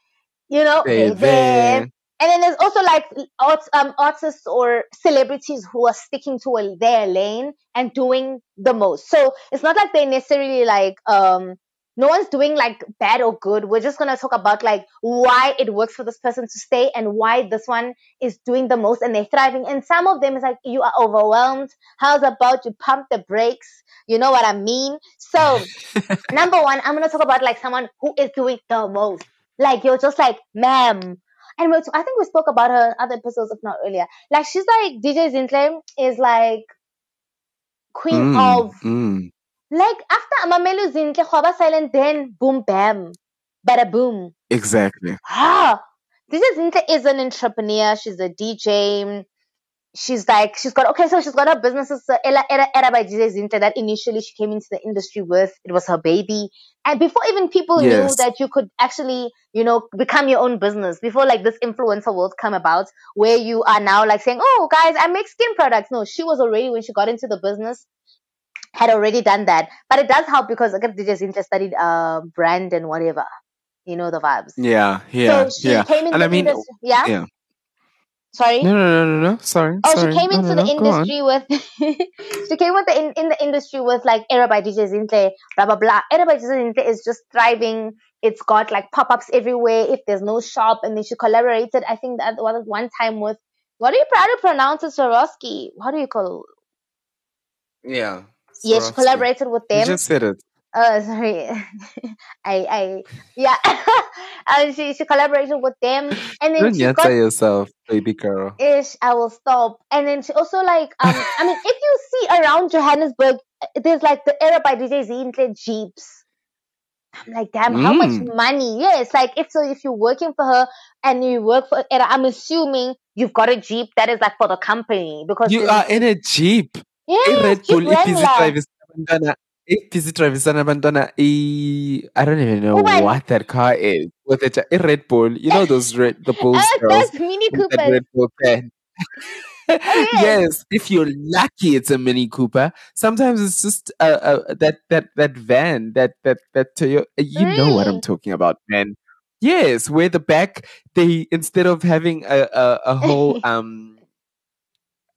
you know They're they're there there. and then there's also like art, um, artists or celebrities who are sticking to a, their lane and doing the most. So it's not like they necessarily like um no one's doing like bad or good. We're just gonna talk about like why it works for this person to stay and why this one is doing the most and they're thriving. And some of them is like you are overwhelmed. How's about you pump the brakes? You know what I mean? So number one, I'm gonna talk about like someone who is doing the most. Like you're just like, ma'am. And we're, I think we spoke about her in other episodes, if not earlier. Like she's like DJ Zinhle is like queen Mm, of mm. like after Mamelu Zinhle, Khwaba Silent, then boom bam, bada boom. Exactly. Ah, DJ Zinhle is an entrepreneur. She's a DJ. She's like, she's got, okay, so she's got her businesses, uh, Ella, Era, Era by DJ Zinhle that initially she came into the industry with. It was her baby. And before even people knew that you could actually, you know, become your own business, before like this influencer world come about, where you are now like saying, oh guys, I make skin products. No, she was already, when she got into the business, had already done that. But it does help because again, DJ Zinhle studied, uh, brand and whatever. You know the vibes. Yeah, yeah, so she yeah. came into And I mean, industry. Yeah? yeah. Sorry? No, no, no, no, no. Sorry. Oh, sorry. she came No, into no, the no, industry with. she came with the in, in the industry with like Era by DJ Zinhle, blah blah blah. Era by DJ Zinhle is just thriving. It's got like pop ups everywhere. If there's no shop, and then she collaborated. I think that was one time with. What do you how do you pronounce it, Swarovski? How do you call? Yeah. Yeah, she collaborated with You them. just said it. Uh, sorry. I, I, yeah. and she, she collaborated with them. And then Don't she got, yourself, baby girl. ish, I will stop. And then she also like, um, I mean, if you see around Johannesburg, uh, there's like the era by DJ Zinhle Jeeps. I'm like, damn, how much Mm. money? Yes, like if so, if you're working for her and you work for Era, I'm assuming you've got a Jeep that is like for the company because You are in a jeep. yes, I-Red Bull i-busy Wrangler. drivisana drivisana abantwana i I don't even know Ubani? what that car is. With a, a Red Bull, you know those red the Bulls Uh, girls Mini that Red Bull pen. yes. yes, if you're lucky, it's a Mini Cooper. Sometimes it's just uh, uh, that that that van, that that that Toyota. You know what I'm talking about, man. Yes, where the back they instead of having a a, a whole um.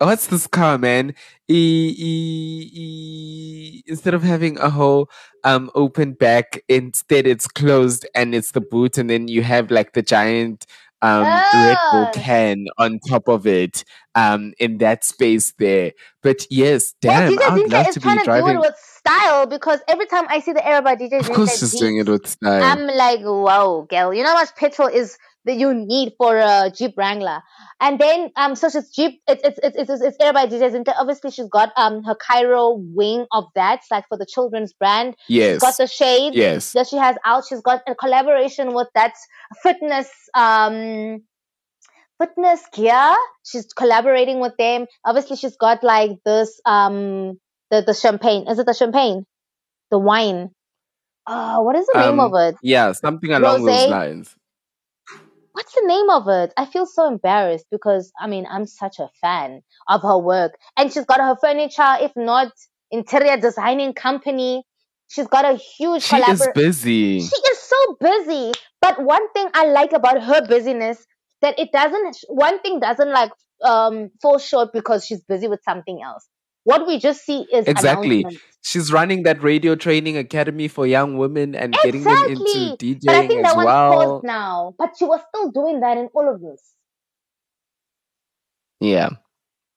What's this car, man? E, e, e, instead of having a whole um open back, instead it's closed and it's the boot, and then you have like the giant um Red Bull Ah. can on top of it um in that space there. But yes, Well, damn, DJ I'd love to be trying to do driving. it with style because every time I see the era by DJ Of course, she's doing it with style. I'm like, wow, girl, you know how much petrol is that you need for a Jeep Wrangler? And then, um, so she's Jeep, it's, it's, it's, it's, it's era by DJ Zinhle. Obviously, she's got, um, her Cairo wing of that, like for the children's brand. She's got the shade yes. that she has out. She's got a collaboration with that fitness, um, fitness gear. She's collaborating with them. Obviously, she's got like this, um, the, the champagne. Is it the champagne? The wine. Uh, what is the name Um, of it? yeah, something along Rosé? those lines. What's the name of it? I feel so embarrassed because I mean I'm such a fan of her work, and she's got her furniture, if not interior designing company. She's got a huge She is busy. she is so busy. But one thing I like about her busyness that it doesn't. One thing doesn't like um fall short because she's busy with something else. What we just see is Exactly. She's running that radio training academy for young women and getting them into Exactly. But I DJing think as that one's well. now. But she was still doing that in all of this. Yeah.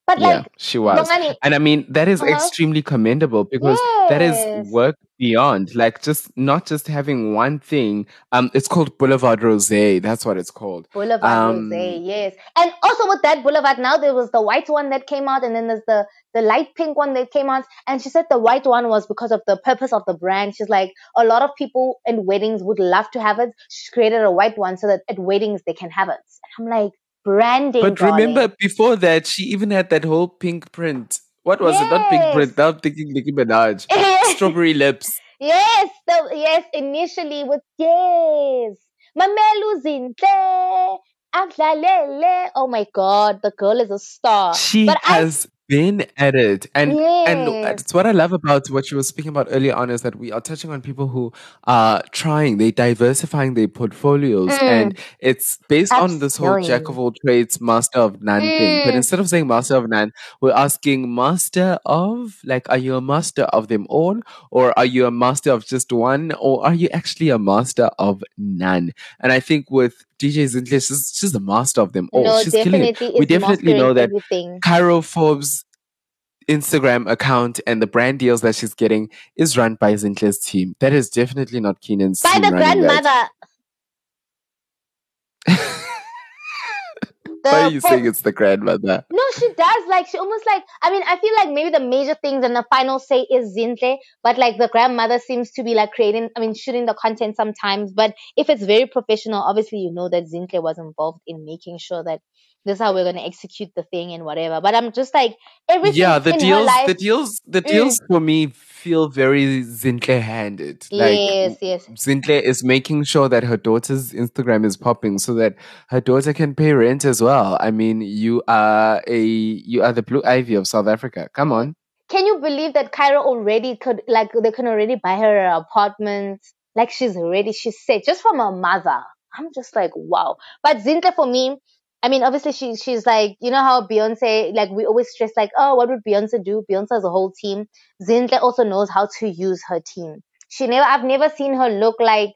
But yeah, like, she was. And I mean, that is Uh-huh. extremely commendable because that is work beyond, like just not just having one thing. Um, it's called Boulevard Rose. That's what it's called. Boulevard Um, Rose, yes. And also with that Boulevard now, there was the white one that came out, and then there's the the light pink one that came out. And she said the white one was because of the purpose of the brand. She's like, a lot of people in weddings would love to have it. She created a white one so that at weddings they can have it. And I'm like, branding. But remember, darling. before that, she even had that whole pink print. What was it? Not pink print. Now I'm thinking Nicki Minaj. Strawberry lips. Yes, the, yes, initially with yes. Mamelu zinhle, akudlalele. Oh my god, the girl is a star. She but I has been at it. And and Yes. it's what I love about what you were speaking about earlier on is that we are touching on people who are trying, they diversifying their portfolios. Mm. And it's based on this whole jack of all trades, master of none thing. But Mm. instead of saying master of none, we're asking master of like are you a master of them all? Or are you a master of just one? Or are you actually a master of none? And I think with DJ Zinhle, she's, she's the master of them all. no, she's killing it. definitely We definitely know that everything. Kairo Forbes Instagram account and the brand deals that she's getting is run by Zinhle's team. That is definitely not Kiernan's By the grandmother. Why are you saying it's the grandmother? No, she does. Like she almost like I mean, I feel like maybe the major things and the final say is Zinhle, but like the grandmother seems to be like creating I mean shooting the content sometimes. But if it's very professional, obviously you know that Zinhle was involved in making sure that this is how we're gonna execute the thing and whatever. But I'm just like everything Yeah, the deals, life. the deals, the Mm. deals for me feel very Zinhle handed. Like yes, yes. Zinhle is making sure that her daughter's Instagram is popping so that her daughter can pay rent as well. I mean, you are a you are the blue ivy of South Africa. Come on. Can you believe that Kairo already could like they can already buy her an apartment? Like she's ready, she's set just from her mother. I'm just like, wow. But Zinhle for me, I mean, obviously she she's like, you know how Beyonce, like we always stress like, oh, what would Beyonce do? Beyonce has a whole team. Zinhle also knows how to use her team. She never I've never seen her look like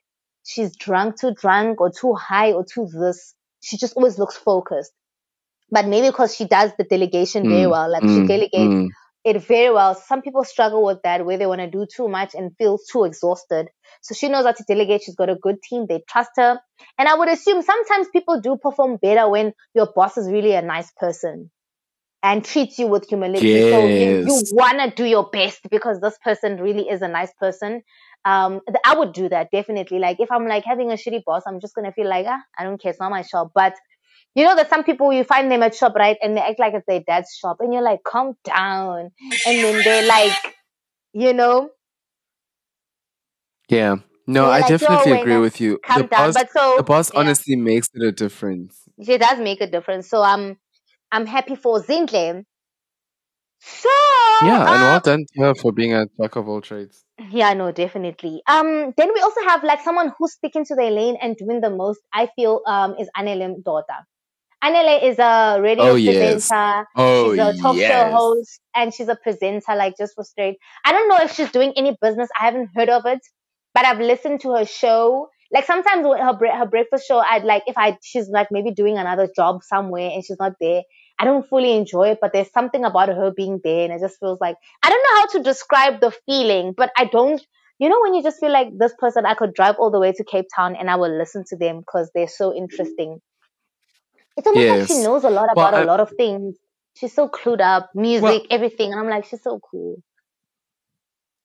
she's drunk, too drunk, or too high, or too this. She just always looks focused. But maybe because she does the delegation very Mm, well, like she mm, delegates mm. It very well. Some people struggle with that where they want to do too much and feel too exhausted. So she knows how to delegate. She's got a good team. They trust her. And I would assume sometimes people do perform better when your boss is really a nice person and treats you with humility. So you, you want to do your best because this person really is a nice person. Um, I would do that definitely. Like if I'm like having a shitty boss, I'm just going to feel like, ah, I don't care. It's not my shop. But you know that some people you find them at shop, right? And they act like it's their dad's shop and you're like, calm down. And then they're like, you know, Yeah. No, I like, definitely agree with you. calm the down. boss, But so the boss yeah. honestly makes it a difference. it does make a difference. So I'm I'm happy for Zinhle. So Yeah, and uh, well done to her for being a jack of all trades. yeah, no, definitely. Um, then we also have like someone who's sticking to their lane and doing the most. I feel um is Anele Mdoda. Anele is a radio Oh, yes. presenter. Oh, she's a talk show host and she's a presenter. Like just for straight. I don't know if she's doing any business. I haven't heard of it, but I've listened to her show. Like sometimes when her bre- her breakfast show, I'd like if I she's like maybe doing another job somewhere and she's not there. I don't fully enjoy it, but there's something about her being there, and it just feels like I don't know how to describe the feeling, but I don't. You know when you just feel like this person, I could drive all the way to Cape Town and I will listen to them because they're so interesting. It's almost like she knows a lot Well, about a I- lot of things. She's so clued up, music, Well- everything, and I'm like, she's so cool.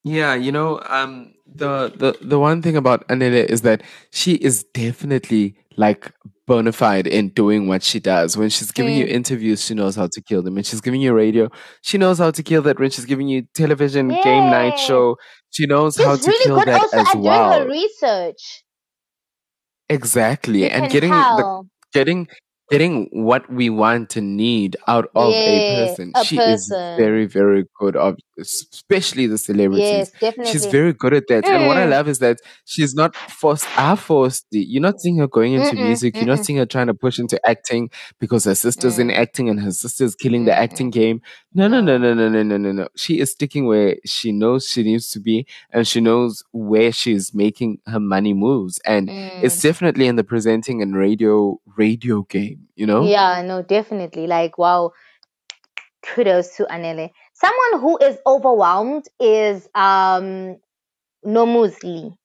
Yeah, you know, um, the the the one thing about Anele is that she is definitely like bona fide in doing what she does. When she's giving you Mm. interviews, she knows how to kill them. When she's giving you radio, she knows how to kill that. When she's giving you television game night show, she knows how to really kill good that also as at doing well. her research. exactly, You and getting the getting getting what we want to need out of a person. a She is very, very good of especially the celebrities. Yes, definitely. She's very good at that. And what I Mm. love is that she's not forced are forced. You're not seeing her going into Mm-mm, music. You're not seeing her trying to push into acting because her sister's in Mm. acting and her sister's killing the acting game. No, no, no, No. no, no, no, no, no, no. She is sticking where she knows she needs to be and she knows where she's making her money moves. And it's Mm. definitely in the presenting and radio radio game, you know? Yeah, no, definitely. Like, wow, kudos to Anele. Someone who is overwhelmed is um Nomuzi.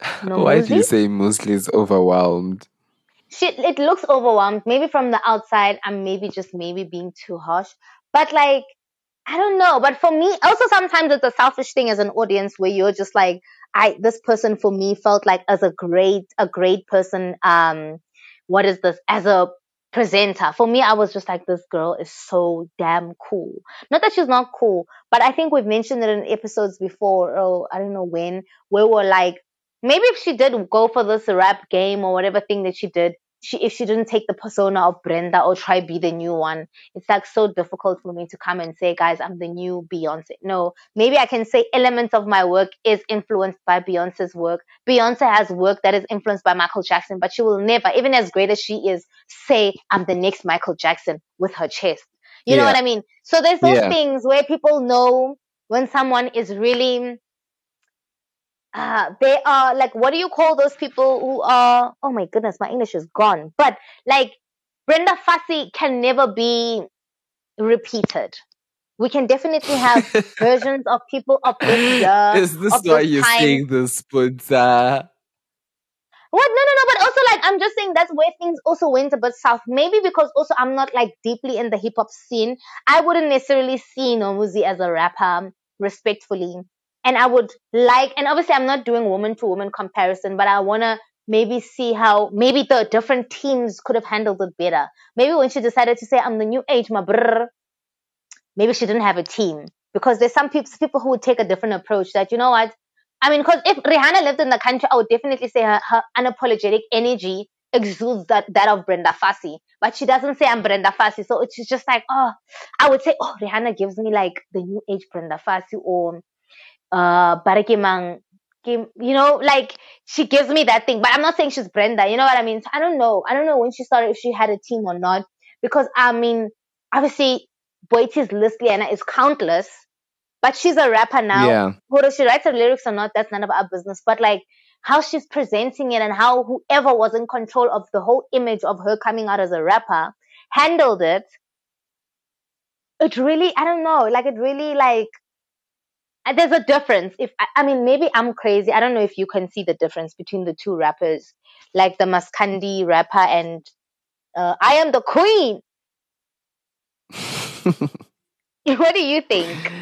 Why do you say Musli is overwhelmed? She it looks overwhelmed. Maybe from the outside, I'm maybe just maybe being too harsh. But like, I don't know. But for me, also sometimes it's a selfish thing as an audience where you're just like, I this person for me felt like as a great a great person. Um, what is this as a presenter? For me, I was just like, this girl is so damn cool. Not that she's not cool, but I think we've mentioned it in episodes before. or I don't know when, where we're like, maybe if she did go for this rap game or whatever thing that she did, she if she didn't take the persona of Brenda or try be the new one, it's like so difficult for me to come and say, guys, I'm the new Beyonce. No, maybe I can say elements of my work is influenced by Beyonce's work. Beyonce has work that is influenced by Michael Jackson, but she will never, even as great as she is, say I'm the next Michael Jackson with her chest. You know what I mean? So there's those Yeah. things where people know when someone is really uh, they are like what do you call those people who are oh my goodness my english is gone but like brenda Fassie can never be repeated we can definitely have versions of people of this year Is this why this you're time. saying this, Puntsa? What? No, no, no. But also, like, I'm just saying that's where things also went a bit south. Maybe because also I'm not like deeply in the hip hop scene. I wouldn't necessarily see Nomuzi as a rapper, respectfully. And I would like, and obviously I'm not doing woman to woman comparison, but I wanna maybe see how maybe the different teams could have handled it better. Maybe when she decided to say I'm the new age, my brr, maybe she didn't have a team because there's some people people who would take a different approach. That you know what, I mean, because if Rihanna lived in the country, I would definitely say her, her unapologetic energy exudes that, that of Brenda Fassie. But she doesn't say I'm Brenda Fassie. So it's just like, oh, I would say, oh, Rihanna gives me like the new age Brenda Fassie or uh, Mang. Kim- You know, like she gives me that thing, but I'm not saying she's Brenda. You know what I mean? So I don't know. I don't know when she started, if she had a team or not. Because I mean, obviously, Boity's list, Liana, is countless. But she's a rapper now Yeah. whether she writes her lyrics or not, that's none of our business. But like how she's presenting it and how whoever was in control of the whole image of her coming out as a rapper handled it, it really, I don't know, like it really like, there's a difference. If I, I mean, maybe I'm crazy. I don't know if you can see the difference between the two rappers, like the Maskandi rapper and uh, I am the queen. what do you think?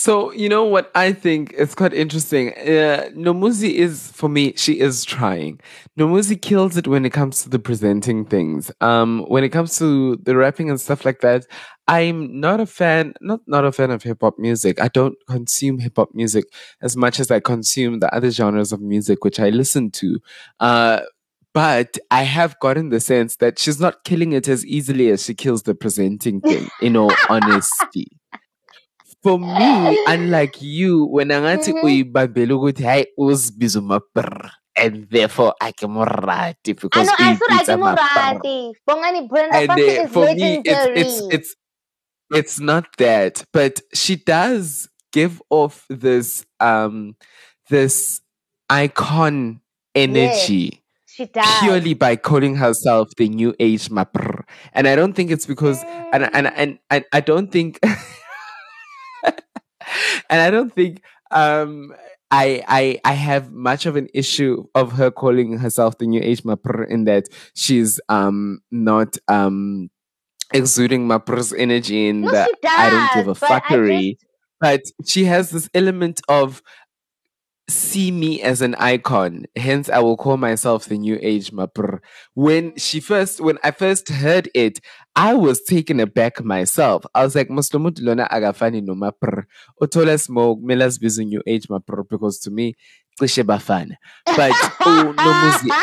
So you know what I think is quite interesting. Uh, Nomuzi is for me. She is trying. Nomuzi kills it when it comes to the presenting things. Um, when it comes to the rapping and stuff like that, I'm not a fan. Not not a fan of hip hop music. I don't consume hip hop music as much as I consume the other genres of music which I listen to. Uh, but I have gotten the sense that she's not killing it as easily as she kills the presenting thing. In all honesty for me, unlike you, when Mhm. uyibambela ukuthi hayi uzibiza uma-brr, and therefore akimorati I because know, I saw like uyibitsa ama-brr. Murati. Bongani Brenda and uh, is for me it's it's it's it's not that but she does give off this um this icon energy she does. purely by calling herself the new age mapr and i don't think it's because and and and, and i don't think and i don't think um I, I I have much of an issue of her calling herself the new age mapr in that she's um not um exuding mapr's energy in No, she I don't give a but fuckery. But she has this element of see me as an icon. Hence, I will call myself the new age mapr. When she first, when I first heard it, I was taken aback myself. I was like, Muslimu lona agafani no mapr. Otola smoke, melas bizu new age mapr. Because to me, cishe bafana. But oh,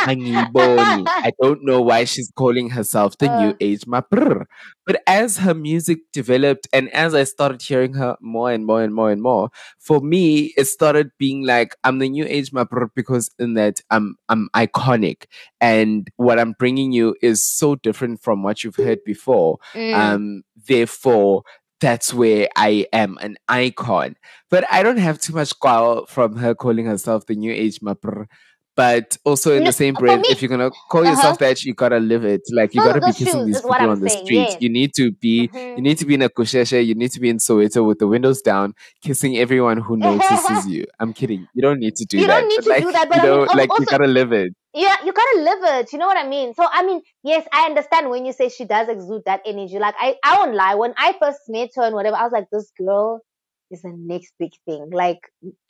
angiyiboni. I don't know why she's calling herself the new Uh. age maprr. But as her music developed and as I started hearing her more and more and more and more, for me it started being like I'm the new age maprr because in that I'm I'm iconic and what I'm bringing you is so different from what you've heard before. Mm. Um, therefore, that's where I am an icon. But I don't have too much qual from her calling herself the new age mapper. But also in No, the same breath, me- if you're gonna call Uh-huh. yourself that, you gotta live it. Like you gotta be kissing these people on the saying, street. yes. You need to be Mhm. you need to be in a kusheshe, you need to be in Soweto with the windows down, kissing everyone who notices you. I'm kidding. You don't need to do You that. don't need but to like, do that, but you I mean, know, like you gotta live it. yeah, you gotta live it. You know what I mean? So I mean, yes, I understand when you say she does exude that energy. Like I, I won't lie. When I first met her and whatever, I was like, this girl is the next big thing. Like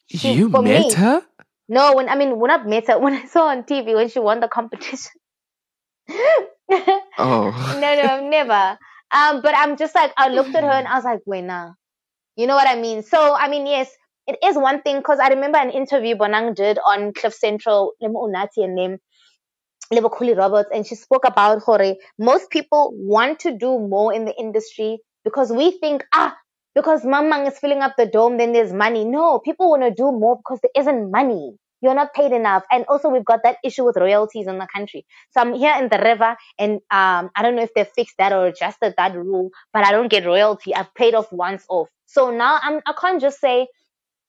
she, you met me, her? No, when I mean when I met her, when I saw on TV when she won the competition. Oh. no, I've never. Um, but I'm just like I looked at her and I was like, wait, nah. You know what I mean? So I mean, yes, it is one thing because I remember an interview Bonang did on Cliff Central, Lemo Unati and them. Lebo Kuli Roberts, and she spoke about Hore. Most people want to do more in the industry because we think, ah, because Mamang is filling up the dome, then there's money. No, people want to do more because there isn't money. You're not paid enough. And also we've got that issue with royalties in the country. So I'm here in the river and um I don't know if they've fixed that or adjusted that rule, but I don't get royalty. I've paid off once off. So now I'm I can't just say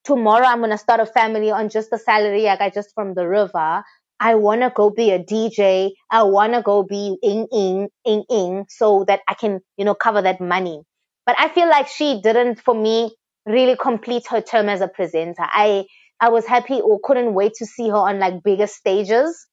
tomorrow I'm gonna start a family on just the salary I got just from the river. I wanna go be a DJ. I wanna go be ing ing ing ing so that I can, you know, cover that money. But I feel like she didn't, for me, really complete her term as a presenter. I I was happy or couldn't wait to see her on like bigger stages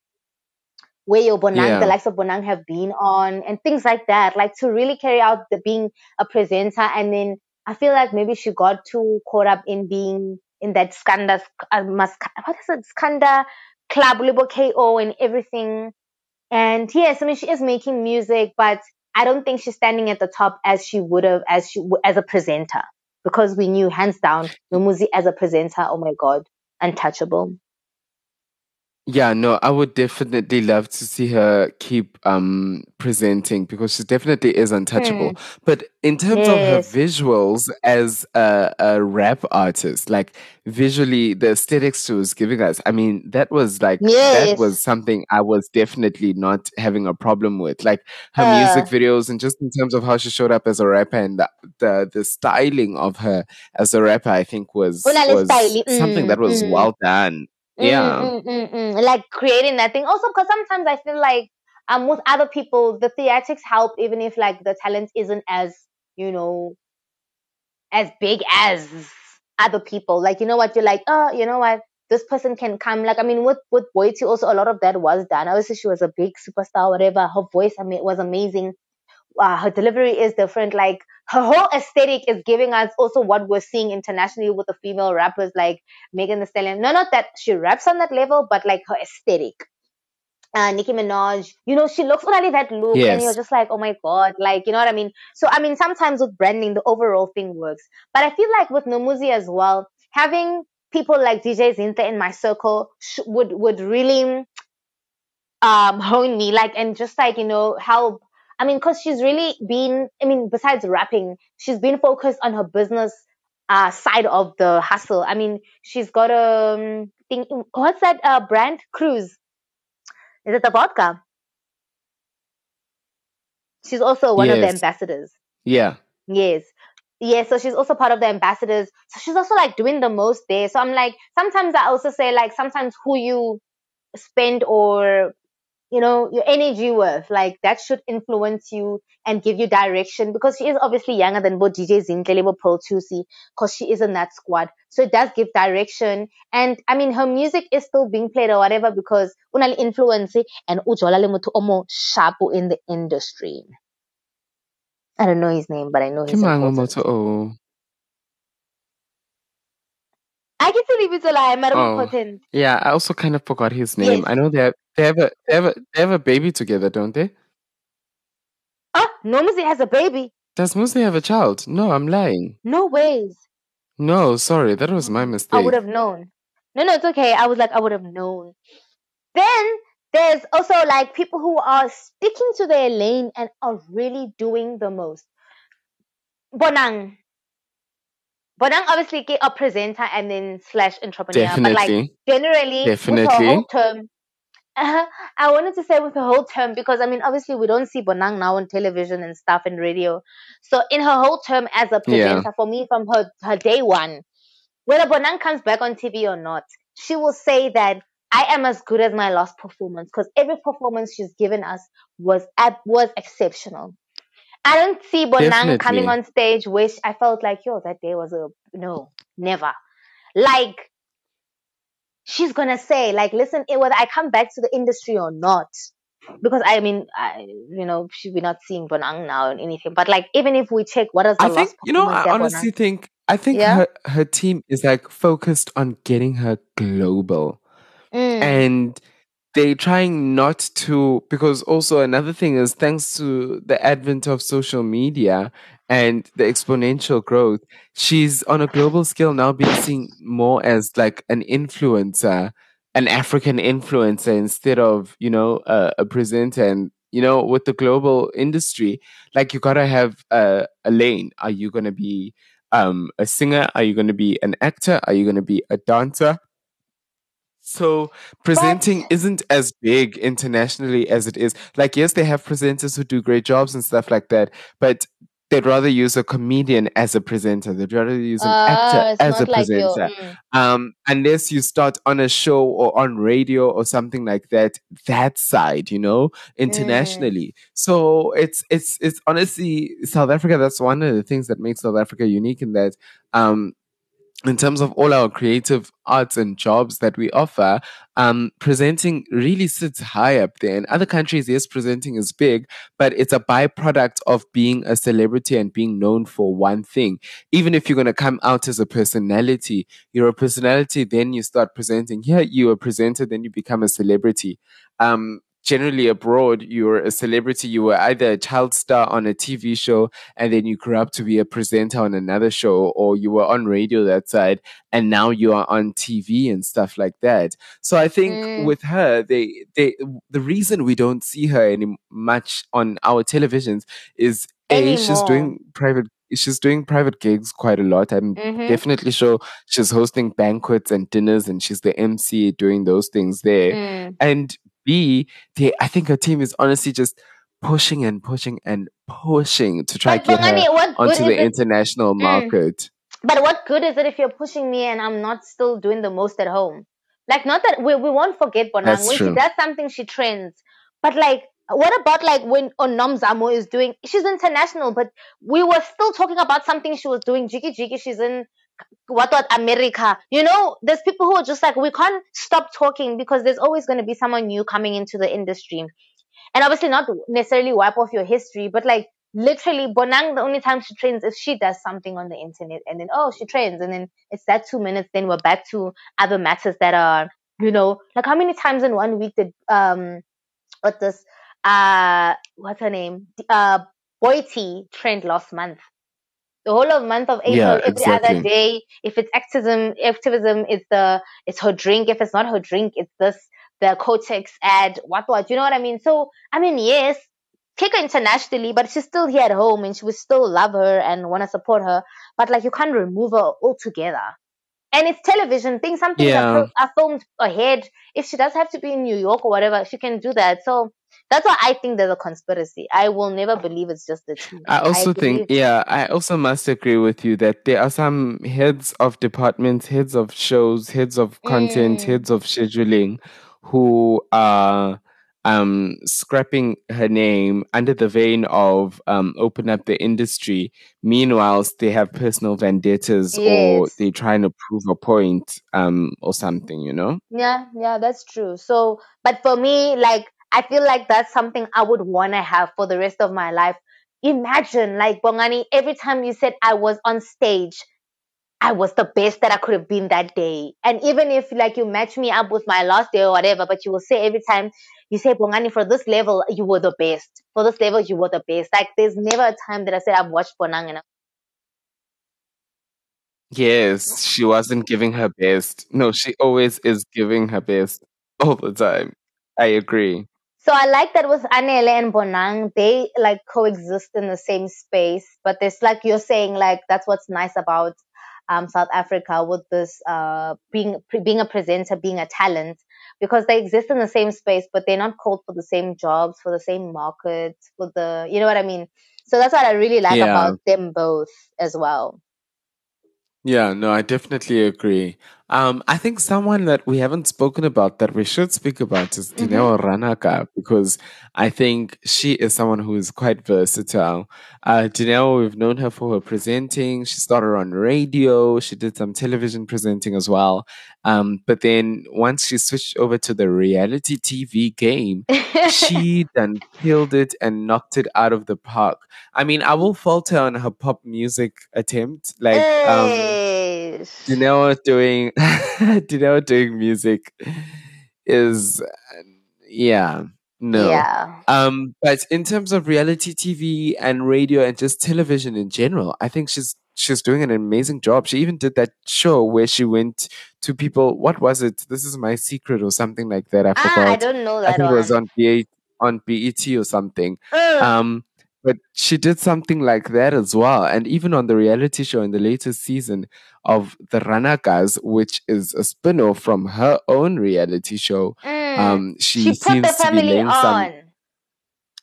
where your Bonang, Yeah. the likes of Bonang have been on and things like that. Like to really carry out the being a presenter and then I feel like maybe she got too caught up in being in that Skanda, uh, mas, what is it, Skanda club, Libo KO and everything. And yes, I mean, she is making music, but I don't think she's standing at the top as she would have, as she, as a presenter. Because we knew hands down, Nomuzi as a presenter, oh my God, untouchable. Yeah, no, I would definitely love to see her keep um presenting because she definitely is untouchable. But in terms. Yes. of her visuals as a, a rap artist, like visually the aesthetics she was giving us, I mean, that was like that was something I was definitely not having a problem with. Like her Uh. music videos and just in terms of how she showed up as a rapper and the the, the styling of her as a rapper, I think was was style, something mm, that was mm. well done. Yeah. Mm, mm, mm, mm. Like creating that thing. Also, because sometimes I feel like um with other people, the theatrics help even if like the talent isn't as you know as big as other people. Like you know what, you're like, oh, you know what, this person can come. Like I mean, with with Boity also a lot of that was done. Obviously, she was a big superstar, whatever. Her voice, I mean, was amazing. Uh, her delivery is different. Like her whole aesthetic is giving us also what we're seeing internationally with the female rappers like Megan Thee Stallion. No, not that she raps on that level, but like her aesthetic. Uh, Nicki Minaj, you know, she looks only that look, and you're just like, oh my god, like you know what I mean. So I mean, sometimes with branding, the overall thing works, but I feel like with Nomuzi as well, having people like DJ Zinhle in my circle sh- would would really um hone me, like, and just like you know help. I mean, because she's really been, I mean, besides rapping, she's been focused on her business uh, side of the hustle. I mean, she's got a um, thing. What's that uh, brand? Cruz. Is it the vodka? She's also one of the ambassadors. Yeah. Yes. Yes, so she's also part of the ambassadors. So she's also like doing the most there. So I'm like, sometimes I also say like, sometimes who you spend or, you know, your energy with, like that should influence you and give you direction because she is obviously younger than both DJ Zinhle, both Pearl Thusi, because she is in that squad. So it does give direction. And I mean, her music is still being played or whatever because unali influence and ujola le motho o mo sharp in the industry. I don't know his name, but I know Ke he's mang important. motho o? I get to leave it alive, but Oh. important. Yeah, I also kind of forgot his name. Yes. I know they have they have a they have a they have a baby together, don't they? Oh, Nomuzi has a baby. Does Musi have a child? No, I'm lying. No ways. No, sorry, that was my mistake. I would have known. No, no, it's okay. I was like, I would have known. Then there's also like people who are sticking to their lane and are really doing the most. Bonang. Bonang obviously ke- a presenter and then slash entrepreneur, but like Definitely. generally Definitely. whole term. I wanted to say with her whole term because I mean obviously we don't see Bonang now on television and stuff and radio. So in her whole term as a Yeah. presenter, for me from her her day one, whether Bonang comes back on TV or not, she will say that I am as good as my last performance because every performance she's given us was was exceptional. I don't see Bonang coming on stage which I felt like, yo, that day was a no, never. Like she's gonna say, like, listen, eh, whether I come back to the industry or not, because I mean, I, you know, she, we're not seeing Bonang now and anything, but like, even if we check what is the I think you know. I honestly Bonang- think I think Yeah? her her team is like focused on getting her global, Mm. and they're trying not to because also another thing is thanks to the advent of social media and the exponential growth, she's on a global scale now being seen more as like an influencer, an African influencer instead of you know a, a presenter and. You know, with the global industry, like you gotta have a, a lane. Are you gonna be um, a singer? Are you gonna be an actor? Are you gonna be a dancer? So presenting isn't as big internationally as it is. Like, yes, they have presenters who do great jobs and stuff like that, but they'd rather use a comedian as a presenter. They'd rather use an Ah, actor as a like presenter. mm. Um, unless you start on a show or on radio or something like that, that side, you know, internationally. So it's it's it's honestly South Africa. That's one of the things that makes South Africa unique in that um in terms of all our creative arts and jobs that we offer, um, presenting really sits high up there. In other countries, yes, presenting is big, but it's a byproduct of being a celebrity and being known for one thing. Even if you're going to come out as a personality, you're a personality, then you start presenting. Here, you're a presenter, then you become a celebrity. Um, generally abroad, you're a celebrity. You were either a child star on a TV show and then you grew up to be a presenter on another show, or you were on radio that side and now you are on TV and stuff like that. So I think Mm. with her, they they the reason we don't see her any much on our televisions is a she's doing private she's doing private gigs quite a lot. I'm Mhm. definitely sure she's hosting banquets and dinners and she's the MC doing those things there. Mm. And B, they I think her team is honestly just pushing and pushing and pushing to try to get her Bongani, what onto the it- international Mm. market. But what good is it if you're pushing me and I'm not still doing the most at home? Like, not that we, we won't forget Bonang. That's when true. she does something, she trends. But like, what about like when Onom Zamo is doing? She's international, but we were still talking about something she was doing. Jiggy Jiggy, she's in what what America. You know, there's people who are just like we can't stop talking because there's always going to be someone new coming into the industry and obviously not necessarily wipe off your history, but like literally Bonang, the only time she trains if she does something on the internet and then oh she trains and then it's that two minutes, then we're back to other matters that are, you know, like how many times in one week did um what this uh what's her name? Uh Boity trend last month. The whole of month of April, Yeah, every exactly. other day. If it's activism, activism, it's the it's her drink. If it's not her drink, it's this the Kotex ad, what what, you know what I mean? So I mean, yes, take her internationally, but she's still here at home and she would still love her and want to support her. But like you can't remove her altogether. And it's television. Things some things Yeah. fil- are filmed ahead. If she does have to be in New York or whatever, she can do that. So that's why I think there's a conspiracy. I will never believe it's just the team. I also think, yeah, I also must agree with you that there are some heads of departments, heads of shows, heads of content, Mm. heads of scheduling who are um scrapping her name under the vein of um open up the industry. Meanwhile, they have personal vendettas or they're trying to prove a point um or something, you know? Yeah, yeah, that's true. So, but for me, like, I feel like that's something I would want to have for the rest of my life. Imagine, like, Bongani, every time you said I was on stage, I was the best that I could have been that day. And even if, like, you match me up with my last day or whatever, but you will say every time you say, Bongani, for this level, you were the best. For this level, you were the best. Like, there's never a time that I said I've watched Bonang and Yes, she wasn't giving her best. No, she always is giving her best all the time. I agree. So I like that with Anele and Bonang, they like coexist in the same space, but there's like you're saying, like that's what's nice about um, South Africa with this uh, being being a presenter, being a talent, because they exist in the same space, but they're not called for the same jobs, for the same market, for the you know what I mean. So that's what I really like Yeah. about them both as well. Yeah, no, I definitely agree. Um, I think someone that we haven't spoken about that we should speak about is Mm-hmm. Dineo Ranaka because I think she is someone who is quite versatile. Uh, Dineo, we've known her for her presenting. She started on radio. She did some television presenting as well. Um, but then once she switched over to the reality TV game, she then killed it and knocked it out of the park. I mean, I will falter on her pop music attempt. Like, um, Eish. Janelle doing Janelle doing music is yeah no Yeah. um but in terms of reality TV and radio and just television in general I think she's she's doing an amazing job she even did that show where she went to people what was it this is my secret or something like that I Ah, forgot I don't know that I think it was on BA on BET or something Mm. um, but she did something like that as well. And even on the reality show in the latest season of The Ranakas, which is a spin off from her own reality show, Mm. um, she, She put seems the to be family laying some. on.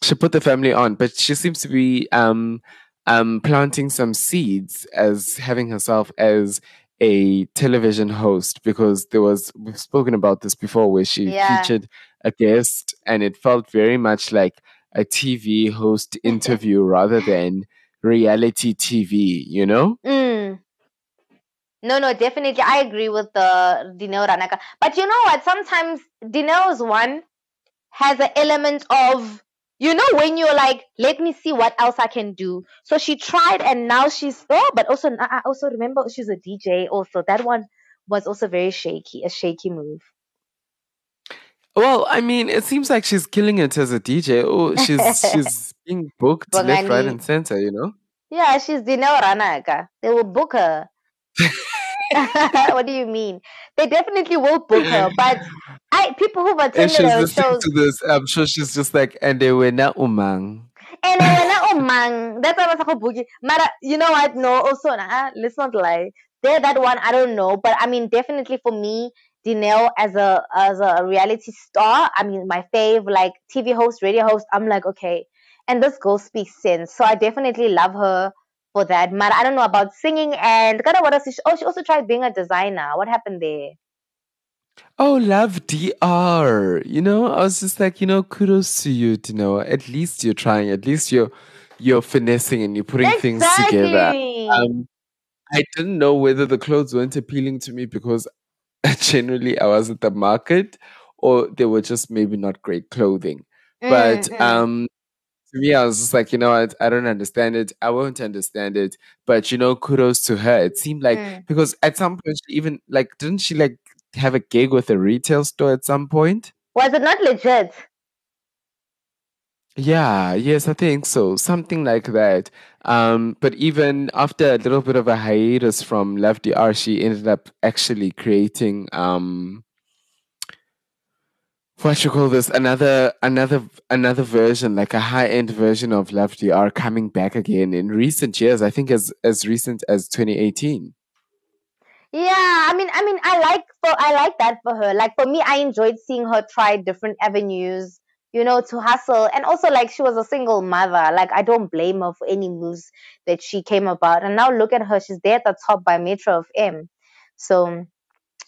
She put the family on, but she seems to be um, um, planting some seeds as having herself as a television host because there was we've spoken about this before where she Yeah. featured a guest and it felt very much like a TV host interview rather than reality TV, you know? Mm. No, no, definitely. I agree with the Dineo Ranaka. But you know what? Sometimes Dineo's one has an element of, you know, when you're like, let me see what else I can do. So she tried and now she's, oh, but also, I I also remember she's a DJ also. That one was also very shaky, a shaky move. Well, I mean, it seems like she's killing it as a DJ. Oh, she's she's being booked left, right, Bongani. and center, you know? Yeah, she's Dineo Ranaka. They will book her. what do you mean? They definitely will book her, but I people who've attended she's her listening shows to this, I'm sure she's just like, and they were not umang. and then wena oh man, that's why I was like, oh, boogie. Mara, you know what? No, also nah, let's not lie. They're that one, I don't know, but I mean, definitely for me, Dineo as a as a reality star, I mean, my fave, like TV host, radio host. I'm like, okay, and this girl speaks sense, so I definitely love her for that. But I don't know about singing and kind of what else? is she- Oh, she also tried being a designer. What happened there? Oh, love DR. You know, I was just like, you know, kudos to you, you know. At least you're trying. At least you're you're finessing and you're putting things together. Um, I didn't know whether the clothes weren't appealing to me because generally I was at the market or they were just maybe not great clothing. But Mhm. um to me, I was just like, you know what, I don't understand it. I won't understand it. But you know, kudos to her. It seemed like Mm. because at some point she even like didn't she like have a gig with a retail store at some point? Was it not legit? Yeah, yes, I think so. Something like that. Um, but even after a little bit of a hiatus from Love DR, she ended up actually creating um what you call this another another another version, like a high end version of Love DR coming back again in recent years. I think as as recent as 2018. Yeah, I mean, I mean, I like for I like that for her. Like for me, I enjoyed seeing her try different avenues, you know, to hustle, and also like she was a single mother. Like I don't blame her for any moves that she came about. And now look at her; she's there at the top by Metro FM. So,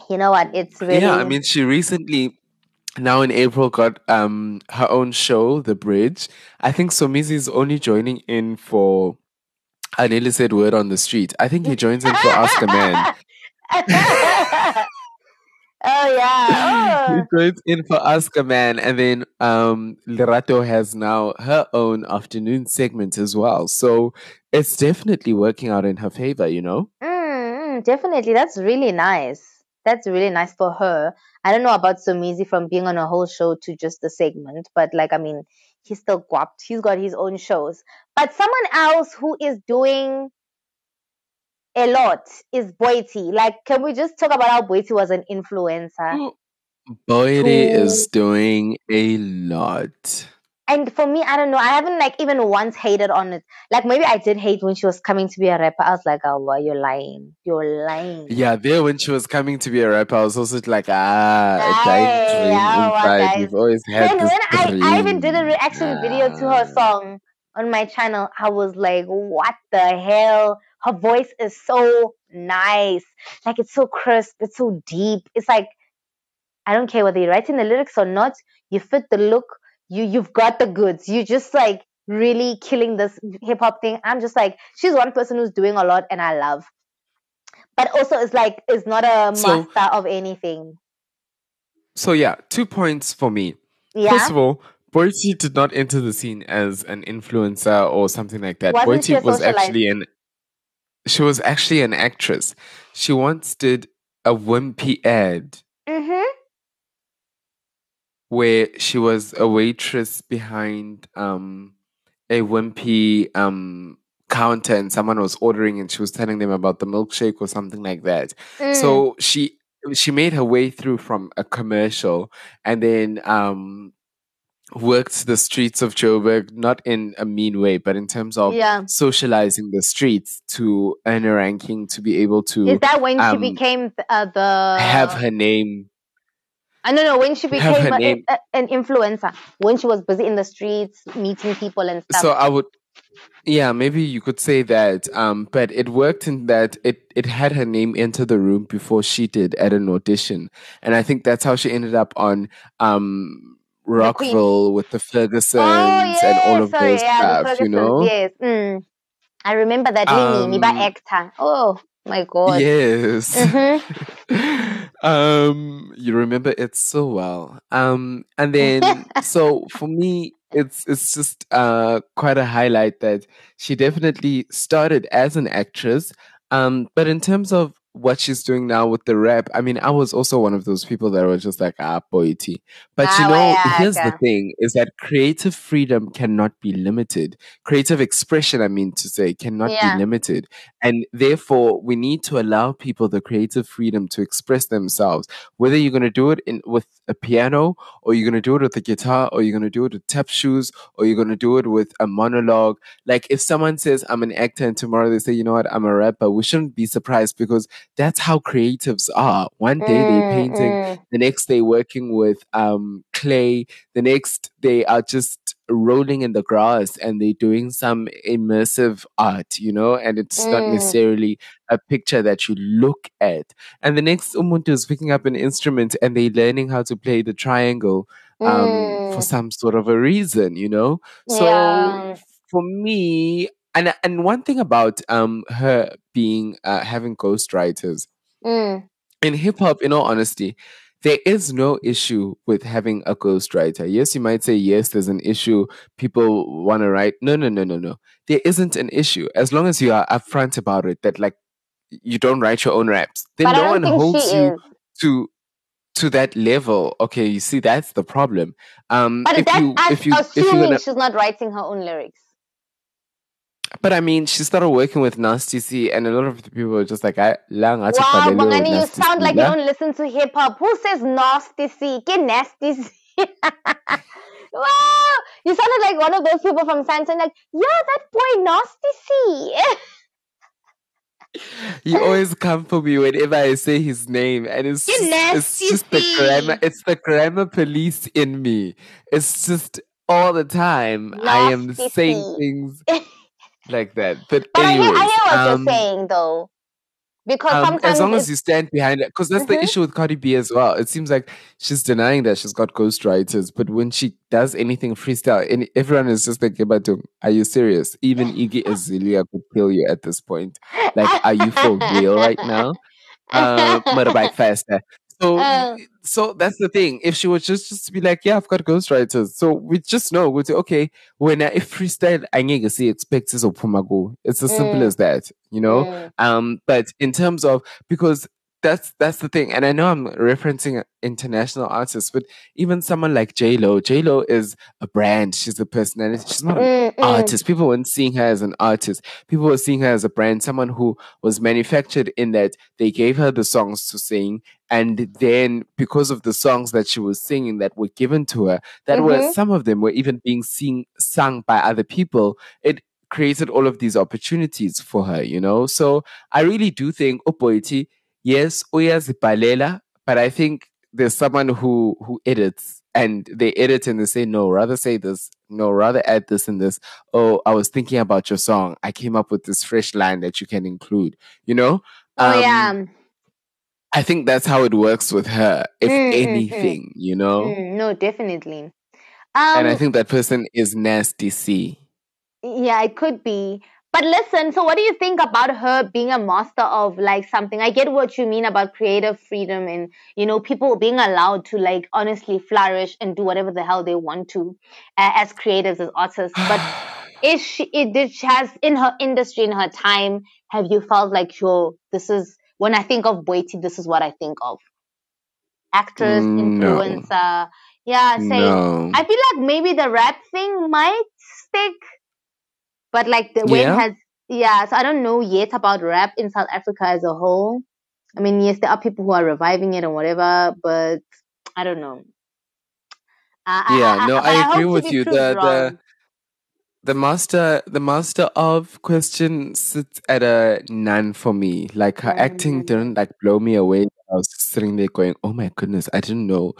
you know what? It's really Yeah, I mean, she recently, now in April, got um her own show, The Bridge. I think Somizi is only joining in for. I nearly said word on the street. I think he joins in for Ask a Man. oh yeah. he Oh. joins in for a Man, and then um Lerato has now her own afternoon segment as well. So it's definitely working out in her favor, you know. Mm, mm, definitely. That's really nice. That's really nice for her. I don't know about Somizi from being on a whole show to just a segment, but like, I mean, he's still guapped. He's got his own shows. But someone else who is doing a lot is Boity. Like, can we just talk about how Boity was an influencer? Boity Who- is doing a lot. And for me, I don't know. I haven't like even once hated on it. Like maybe I did hate when she was coming to be a rapper. I was like, oh, well, you're lying. You're lying. Yeah, there when she was coming to be a rapper, I was also like, ah, a dying dream yeah, inside. guys. You've always had Then this when I, I even did a dream. reaction video to her song on my channel, I was like, what the hell? Her voice is so nice. Like it's so crisp, it's so deep. It's like I don't care whether you're writing the lyrics or not, you fit the look, you you've got the goods. You're just like really killing this hip hop thing. I'm just like, she's one person who's doing a lot and I love. But also it's like it's not a So- master of anything. So yeah, two points for me. Yeah. First of all, Boity did not enter the scene as an influencer or something like that. Wasn't she was actually an she was actually an actress. She once did a wimpy ad mm-hmm. where she was a waitress behind um a wimpy um counter and someone was ordering and she was telling them about the milkshake or something like that. Mm. So she she made her way through from a commercial and then um worked the streets of Joburg, not in a mean way, but in terms of Yeah. socializing the streets to earn a ranking to be able to Is that when she um, became uh, the have her name I don't know when she became a, a- an influencer when she was busy in the streets meeting people and stuff. So I would, yeah, maybe you could say that. Um, but it worked in that it it had her name enter the room before she did at an audition, and I think that's how she ended up on um Rockville with the Fergusons oh and all of sorry, those yeah, the stuff. You know, Yes, mm. I remember that um, by actor. Oh my god. yes. Mhm. um, you remember it so well. Um, and then so for me, it's it's just uh quite a highlight that she definitely started as an actress. Um, but in terms of what she's doing now with the rap, I mean, I was also one of those people that were just like, ah, boity. But you Ah, know, well, yeah, here's the thing: is that creative freedom cannot be limited. Creative expression, I mean to say, cannot Yeah. be limited, and therefore we need to allow people the creative freedom to express themselves. Whether you're going to do it in with a piano, or you're going to do it with a guitar, or you're going to do it with tap shoes, or you're going to do it with a monologue. Like if someone says I'm an actor, and tomorrow they say, you know what, I'm a rapper, we shouldn't be surprised because that's how creatives are. One day they're Mm, painting, mm. the next day working with um, clay, the next they are just rolling in the grass and they're doing some immersive art, you know, and it's not Mm. necessarily a picture that you look at. And the next Umuntu is picking up an instrument and they're learning how to play the triangle um, for Mm. some sort of a reason, you know? So Yeah. for me, and and one thing about um her being uh, having ghostwriters Mm. in hip hop, in all honesty, there is no issue with having a ghostwriter. Yes, you might say, yes, there's an issue. People want to write. No, no, no, no, no. There isn't an issue. As long as you are upfront about it, that like you don't write your own raps, then But no one holds you is. to to that level. Okay, you see, that's the problem. Um, But if that's you if you if assuming you're gonna, she's not writing her own lyrics. But I mean, she started working with Nasty C, and a lot of the people were just like, "I lang Wow, Bongani, you sound like you don't." listen to hip hop. Who says nasty C? Get nasty C. wow, you sounded like one of those people from Sandton, like, yeah, that boy nasty C. You always come for me whenever I say his name, and it's just, it's just the grammar. It's the grammar police in me. It's just all the time I am saying things like that. But, but I hear, anyways, I hear what um, you're saying, though. Because um, sometimes as long as you stand behind it, because that's the Mhm. issue with Cardi B as well. It seems like she's denying that she's got ghostwriters, but when she does anything freestyle, and everyone is just like, "But are you serious?" Even Iggy Azalea could kill you at this point. Like, are you for real right now? Uh, motorbike faster. So, Uh. so that's the thing. If she was just just to be like, "Yeah, I've got ghostwriters," so we just know we'd say, "Okay, when I if freestyle, I need to see expect It's as simple Mm. as that, you know." Mm. Um, but in terms of because that's that's the thing. And I know I'm referencing international artists, but even someone like J Lo, J Lo is a brand. She's a personality. She's not an artist. People weren't seeing her as an artist. People were seeing her as a brand, someone who was manufactured in that they gave her the songs to sing. And then because of the songs that she was singing that were given to her, that were Mhm. some of them were even being sing sung by other people. It created all of these opportunities for her, you know? So I really do think Upoiti, yes, uyazibalela, but I think there's someone who who edits and they edit and they say, no, rather say this, no, rather add this and this. Oh, I was thinking about your song. I came up with this fresh line that you can include, you know? Oh Um, yeah. I think that's how it works with her, if Mm, mm, mm. anything, you know? Mm, no, definitely. Um, and I think that person is Nasty C. Yeah, it could be. But listen, so what do you think about her being a master of like something? I get what you mean about creative freedom and you know people being allowed to like honestly flourish and do whatever the hell they want to uh, as creators as artists. But is she? It did she has in her industry in her time? Have you felt like yo, this is when I think of Boity, this is what I think of actress, No. influencer. Yeah, same. No. I feel like maybe the rap thing might stick, but like the way it Yeah? has, yeah. So I don't know yet about rap in South Africa as a whole. I mean, yes, there are people who are reviving it and whatever, but I don't know. I, yeah, no, but I agree with you. The the wrong. the master the master of question sits at a none for me. Like her acting Mm. didn't like blow me away. I was sitting there going, Oh my goodness, I didn't know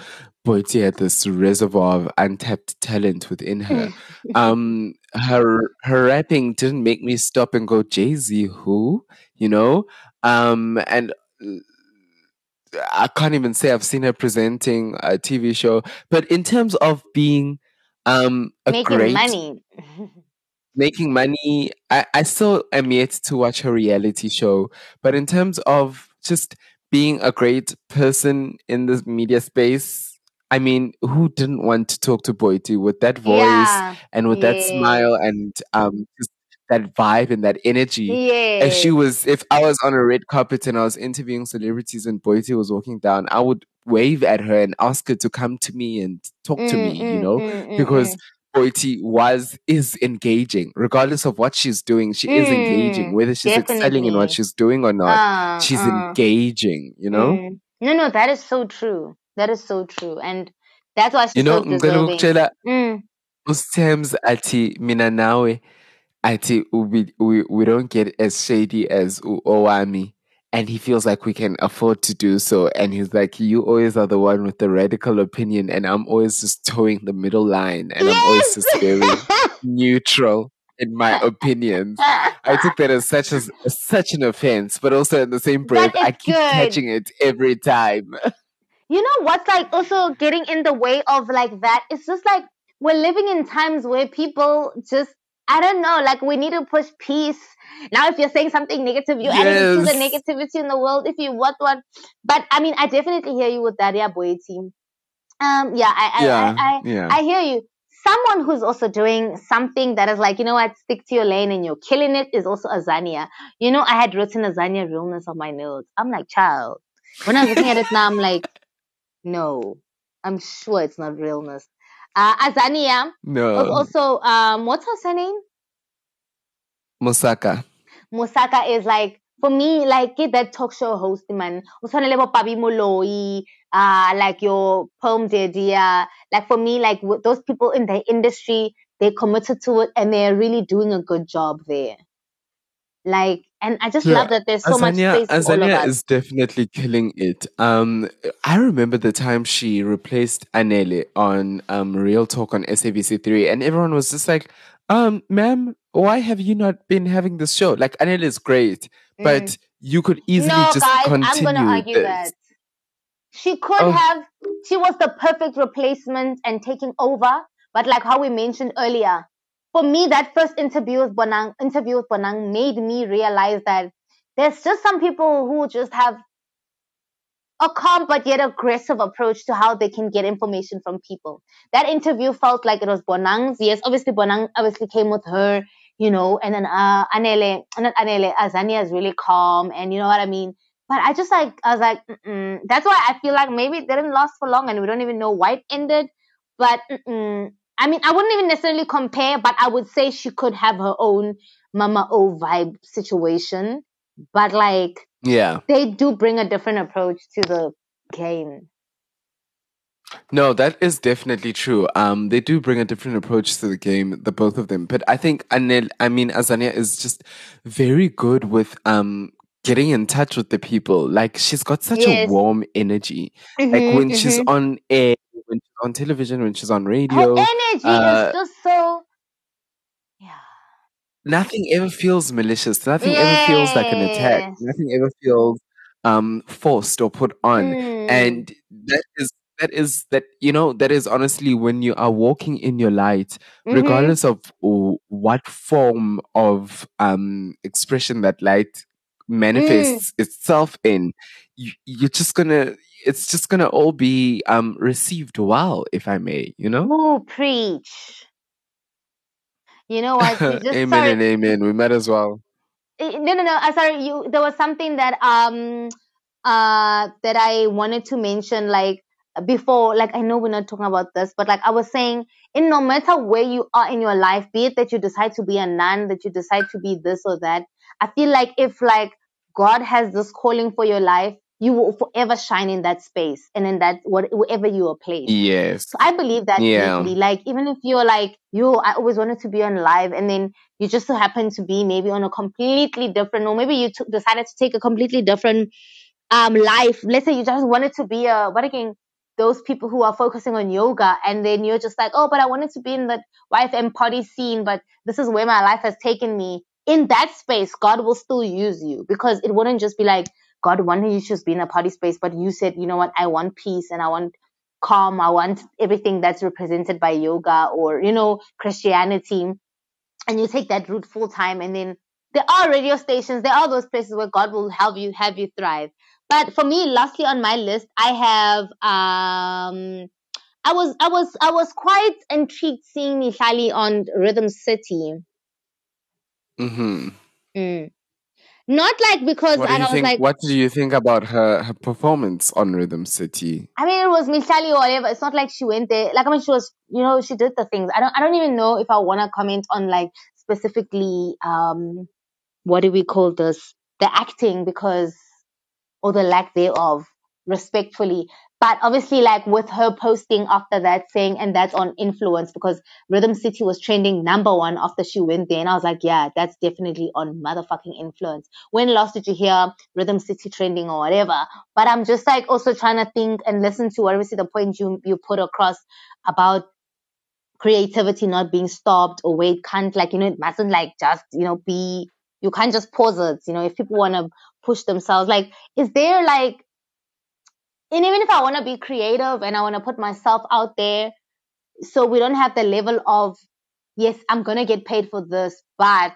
Boity had this reservoir of untapped talent within her. um her her rapping didn't make me stop and go, Jay Z who? You know? Um and uh, I can't even say I've seen her presenting a TV show, but in terms of being um a Making great money. making money, I, I still am yet to watch her reality show. But in terms of just being a great person in the media space, I mean, who didn't want to talk to Boity with that voice Yeah. and with that smile and um just that vibe and that energy? If she was, if I was on a red carpet and I was interviewing celebrities and Boity was walking down, I would wave at her and ask her to come to me and talk to Mm, me, you mm, know, mm, mm, because mm. Boity was is engaging, regardless of what she's doing. She is engaging, Mm, whether she's excelling in what she's doing or not. Uh, She's uh. engaging, you know. Mm. No, no, that is so true. That is so true, and that's why she's You know, so deserving. Mm. athi mina nawe athi we, we we don't get as shady as u- Owami and he feels like we can afford to do so and he's like you always are the one with the radical opinion and I'm always just towing the middle line and I'm always just very neutral in my opinions. I took that as such as, as such an offense, but also in the same breath, I keep good. catching it every time. you know what's like also getting in the way of like that it's just like we're living in times where people just i don't know like we need to push peace now if you're saying something negative you're adding to the negativity in the world if you what what but i mean i definitely hear you with that yeah boy team um yeah i i Yeah, I, I, yeah. I hear you someone who's also doing something that is like you know what stick to your lane and you're killing it is also azania you know i had written azania realness on my notes i'm like child when i was looking at it now i'm like no, I'm sure it's not realness. Uh, Azania was No. also, um, what's her surname? Mosaka. Mosaka is like, for me, like, get that talk show host, man. Bo Pabi Moloi, uh, like your Poem Dedia. Like, for me, like, with those people in the industry, they're committed to it and they're really doing a good job there. Like, and I just love that there's so much Azania, space all of Azania is definitely killing it. Um, I remember the time she replaced Anele on um, Real Talk on SABC3, and everyone was just like, um, ma'am, why have you not been having this show? Like, Anele is great, but Mm. you could easily no, just guys, continue I'm gonna argue this. that she could Oh. have. She was the perfect replacement and taking over. But like how we mentioned earlier, for me, that first interview with Bonang, interview with Bonang made me realize that there's just some people who just have a calm but yet aggressive approach to how they can get information from people. That interview felt like it was Bonang's. Yes, obviously Bonang obviously came with her, you know, and then uh Anele, not Anele, Azania is really calm and you know what I mean? but I just like I was like, mm-mm. that's why I feel like maybe it didn't last for long, and we don't even know why it ended. But mm-mm. I mean, I wouldn't even necessarily compare, but I would say she could have her own Mama O vibe situation. But like, Yeah. they do bring a different approach to the game. No, that is definitely true. Um, they do bring a different approach to the game, the both of them. But I think Anel, I mean, Azania is just very good with um getting in touch with the people. Like she's got such Yes. a warm energy. Like Mhm, when she's mhm. on air, when she's on television, when she's on Her radio, energy uh, is just so nothing ever feels malicious. Nothing ever feels like an attack. Nothing ever feels um forced or put on. Mm. And that is that is that you know that is honestly when you are walking in your light, Mhm. regardless of w- what form of um expression that light manifests itself in, you, you're just gonna it's just gonna all be um received well, if I may, you know. Ooh, preach. You know what? You just amen sorry. and amen. We might as well. Eh, no no no uh, sorry you there was something that um uh that i wanted to mention like before like i know we're not talking about this but like i was saying in no matter where you are in your life be it that you decide to be a nun that you decide to be this or that i feel like if like god has this calling for your life you will forever shine in that space and in that what wherever you are placed Yes. so I believe that Yeah. deeply. Like even if you're like, you I always wanted to be on live, and then you just so happen to be maybe on a completely different, or maybe you took decided to take a completely different um life. Let's say you just wanted to be a what again? Those people who are focusing on yoga, and then you're just like, oh, but I wanted to be in that YFM party scene, but this is where my life has taken me. In that space, God will still use you because it wouldn't just be like God wanted you to just be in a party space, but you said, you know what, I want peace and I want calm. I want everything that's represented by yoga or, you know, Christianity. And you take that route full time. And then there are radio stations. There are those places where God will help you, have you thrive. But for me, lastly on my list, I have, um, I was, I was, I was quite intrigued seeing Mihlali on Rhythm City. hmm Mm. Not like because What do I you was think? like, what do you think about her her performance on Rhythm City? I mean, it was Mihlali or whatever. It's not like she went there. Like, I mean, she was, you know, she did the things. I don't, I don't even know if I want to comment on like specifically, um, what do we call this? The acting because, or the lack thereof, respectfully. But obviously, like with her posting after that saying, and that's on influence because Rhythm City was trending number one after she went there. And I was like, yeah, that's definitely on motherfucking influence. When last did you hear Rhythm City trending or whatever? But I'm just like also trying to think and listen to obviously the point you, you put across about creativity not being stopped or where it can't like, you know, it mustn't like just, you know, be, you can't just pause it. You know, if people want to push themselves, like, is there like, and even if I want to be creative and I want to put myself out there, so we don't have the level of, yes, I'm going to get paid for this, but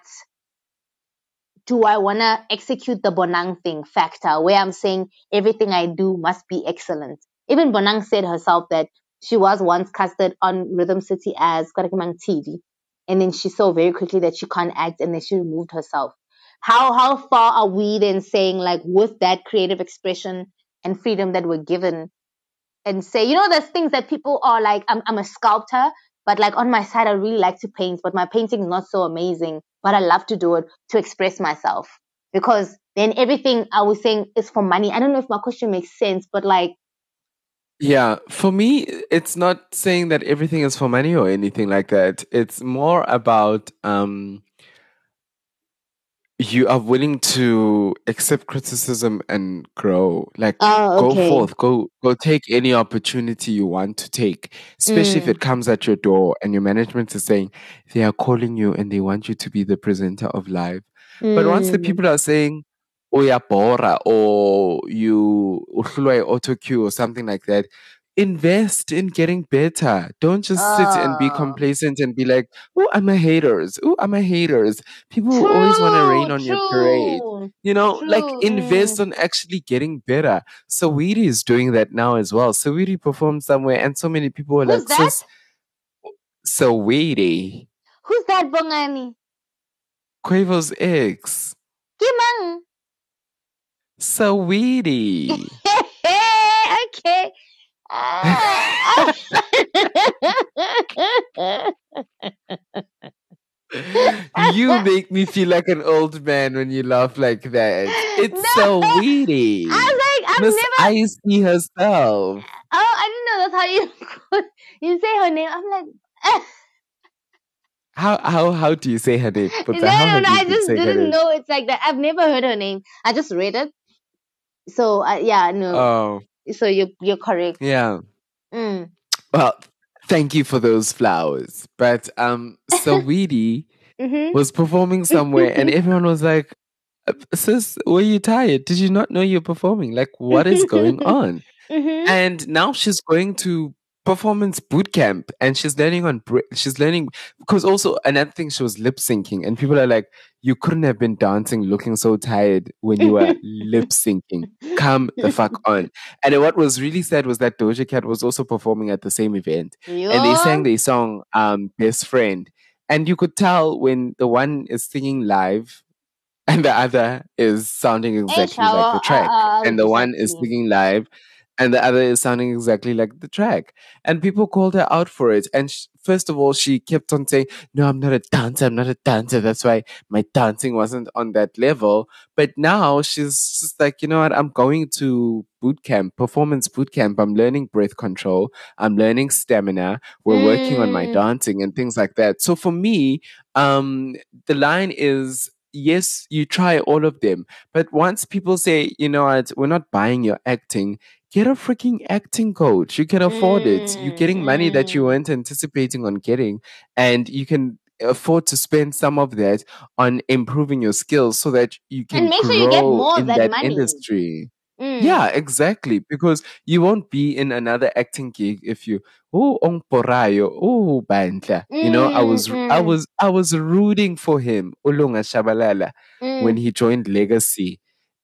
do I want to execute the Bonang thing factor where I'm saying everything I do must be excellent? Even Bonang said herself that she was once casted on Rhythm City as Karakimang TV. And then she saw very quickly that she can't act and then she removed herself. How, how far are we then saying like with that creative expression and freedom that we're given and say, you know, there's things that people are like, I'm, I'm a sculptor, but like on my side, I really like to paint, but my painting is not so amazing, but I love to do it to express myself because then everything I was saying is for money. I don't know if my question makes sense, but like, Yeah, for me, it's not saying that everything is for money or anything like that. It's more about um, you are willing to accept criticism and grow. Like, Oh, go forth, go go take any opportunity you want to take, especially if Mm. it comes at your door and your management is saying they are calling you and they want you to be the presenter of live. But once the Mm. people are saying, "Oh yeah, bora," or you uhlulwa auto cue or something like that, invest in getting better. Don't just sit and be Oh. complacent and be like, "Oh, I'm a haters. Oh, I'm a haters." People will always want to rain True, on your parade. You know, like invest Mm. on actually getting better. Saweetie is doing that now as well. Saweetie performed somewhere, and so many people were Who's like, that? "Sis, so Weedy, Who's that, Bongani? Quavo's ex." Kimang. Sweetie. okay. Ah. you make me feel like an old man when you laugh like that. It's so weedy. I was like, I've Miss never. Icy herself. Oh, I didn't know that's how you you say her name. I'm like, How how how do you say her name? But no, no, no. I just didn't know it's like that. I've never heard her name. I just read it. So uh, yeah, no. Oh, so you're you're correct. yeah. Mm. Well, thank you for those flowers. But um Saweetie hmm was performing somewhere and everyone was like, "Uh, sis, were you tired? Did you not know you're performing? Like, what is going on? hmm and now she's going to performance boot camp and she's learning on she's learning because also another thing she was lip syncing and people are like you couldn't have been dancing looking so tired when you were lip syncing. Come the fuck on. And what was really sad was that doja cat was also performing at the same event and they sang their song um best friend. And you could tell when the one is singing live and the other is sounding exactly like the track uh, uh, and the one is singing live and the other is sounding exactly like the track. And people called her out for it. And first of all she kept on saying no i'm not a dancer i'm not a dancer. That's why my dancing wasn't on that level. But now she's just like you know what? I'm going to boot camp performance boot camp. I'm learning breath control. I'm learning stamina. We're working on my Mm. dancing and things like that. So for me um the line is yes you try all of them. But once people say you know what? We're not buying your acting get a freaking acting coach you can afford it you're getting money that you Mm, mm. weren't anticipating on getting and you can afford to spend some of that on improving your skills so that you can And make sure you get more in that that money. industry Mm. yeah, exactly. Because you won't be in another acting gig if you oh on porayo, oh bandla. You know, I Mm, was I mm, was I was rooting for him, Ulunga Shabalala, when mm. he joined Legacy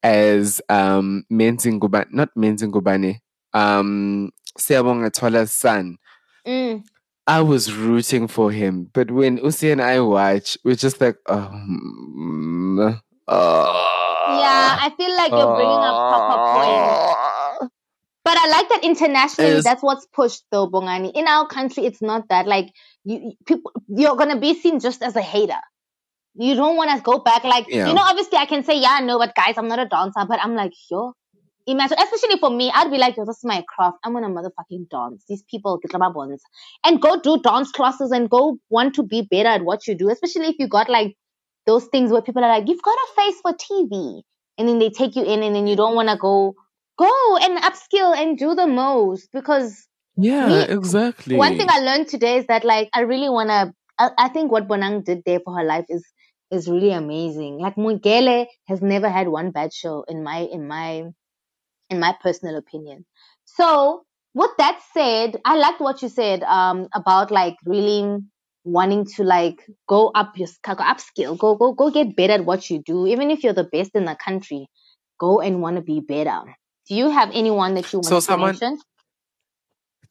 as um Menzi Ngubane, not Menzi Ngubane, um Siyabonga Twala's son. Mm. I was rooting for him, but when Usi and I watch, we're just like, um, Yeah, I feel like you're bringing up proper points. But I like that internationally, Is- that's what's pushed though, Bongani. In our country, it's not that. Like you, you- people, you're gonna be seen just as a hater. You don't want to go back. Like Yeah. you know, obviously, I can say, yeah, no, but guys, I'm not a dancer. But I'm like, yo, imagine, especially for me, I'd be like, yo, this is my craft. I'm gonna motherfucking dance. These people get my bonds and go do dance classes and go want to be better at what you do. Especially if you got like those things where people are like, you've got a face for TV, and then they take you in, and then you don't want to go go and upskill and do the most because yeah, Me- exactly. one thing I learned today is that like I really wanna I, I think what Bonang did there for her life is is really amazing. Like Mungele has never had one bad show in my in my in my personal opinion. So with that said, I liked what you said um about like really wanting to like go up your go upskill, go go go get better at what you do. Even if you're the best in the country, go and want to be better. Do you have anyone that you want So to someone- mention?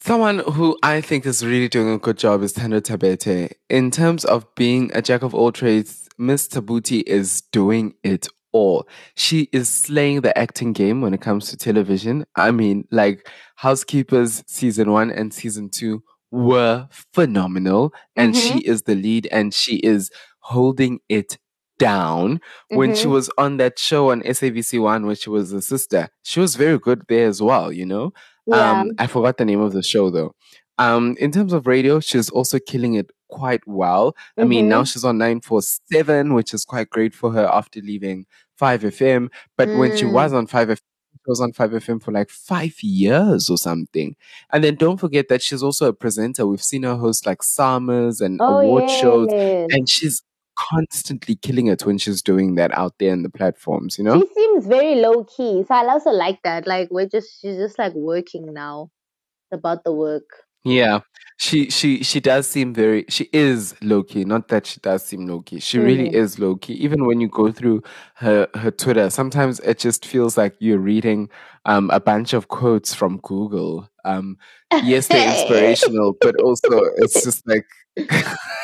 Someone who I think is really doing a good job is Thando Thabethe. In terms of being a jack of all trades, Miss Thabethe is doing it all. She is slaying the acting game when it comes to television. I mean, like Housekeepers season one and season two were phenomenal, and she is the lead and she is holding it down. When she Mhm. was on that show on SABC One, where she was a sister, she was very good there as well, you know? Yeah. Um, I forgot the name of the show though. Um, in terms of radio, she's also killing it quite well. I mean, now Mhm. she's on 947, which is quite great for her after leaving 5FM. But when she Mm. was on 5FM, she was on 5FM for like five years or something. And then don't forget that she's also a presenter. We've seen her host like summers and Oh, award shows. And she's constantly killing it when she's doing that out there in the platforms, you know? She seems very low key. So I also like that. Like we're just she's just like working now. It's about the work. Yeah, she she she does seem very. She is low key. Not that she does seem low key. She really Mhm. is low key. Even when you go through her her Twitter, sometimes it just feels like you're reading um a bunch of quotes from Google. Um, yes, they're inspirational, but also it's just like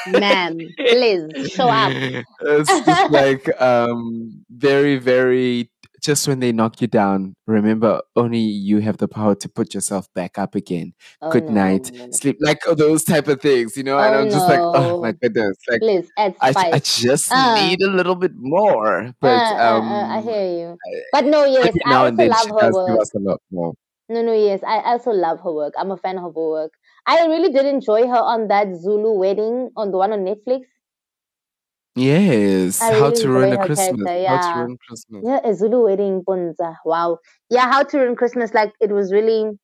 Ma'am, please show up. it's just like um very very just when they knock you down, remember only you have the power to put yourself back up again. Oh, Good night, no. sleep, like all those type of things, you know. and Oh, I'm just like, oh my goodness, like Please add I. I just Uh. need a little bit more. But Uh, um, uh, I hear you. But no, yes, I also and love her work. us a lot more. No, no, yes, I also love her work. I'm a fan of her work. I really did enjoy her on that Zulu wedding on the one on Netflix. Yes, I how really to ruin a her Christmas. character. How to Yeah, ruin Christmas. yeah, a Zulu wedding, Puntsa. Wow. Yeah, How to Ruin Christmas. Like it was really,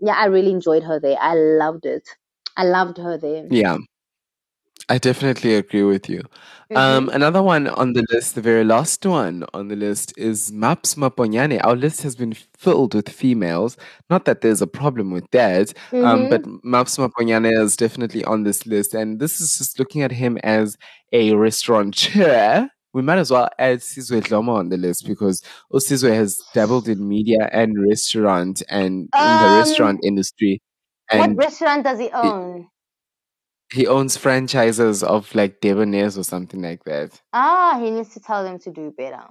yeah, I really enjoyed her there. I loved it. I loved her there. Yeah, I definitely agree with you. Um, Mhm. another one on the list, the very last one on the list is Maps Maponyane. Our list has been filled with females. Not that there's a problem with that, um, Mhm. but Maps Maponyane is definitely on this list. And this is just looking at him as a restaurateur. We might as well add Sizwe Dlomo on the list because Osizwe has dabbled in media and restaurant and in the Um, restaurant industry. what restaurant does he he, own? He owns franchises of like Debonair's or something like that. Ah, he needs to tell them to do better.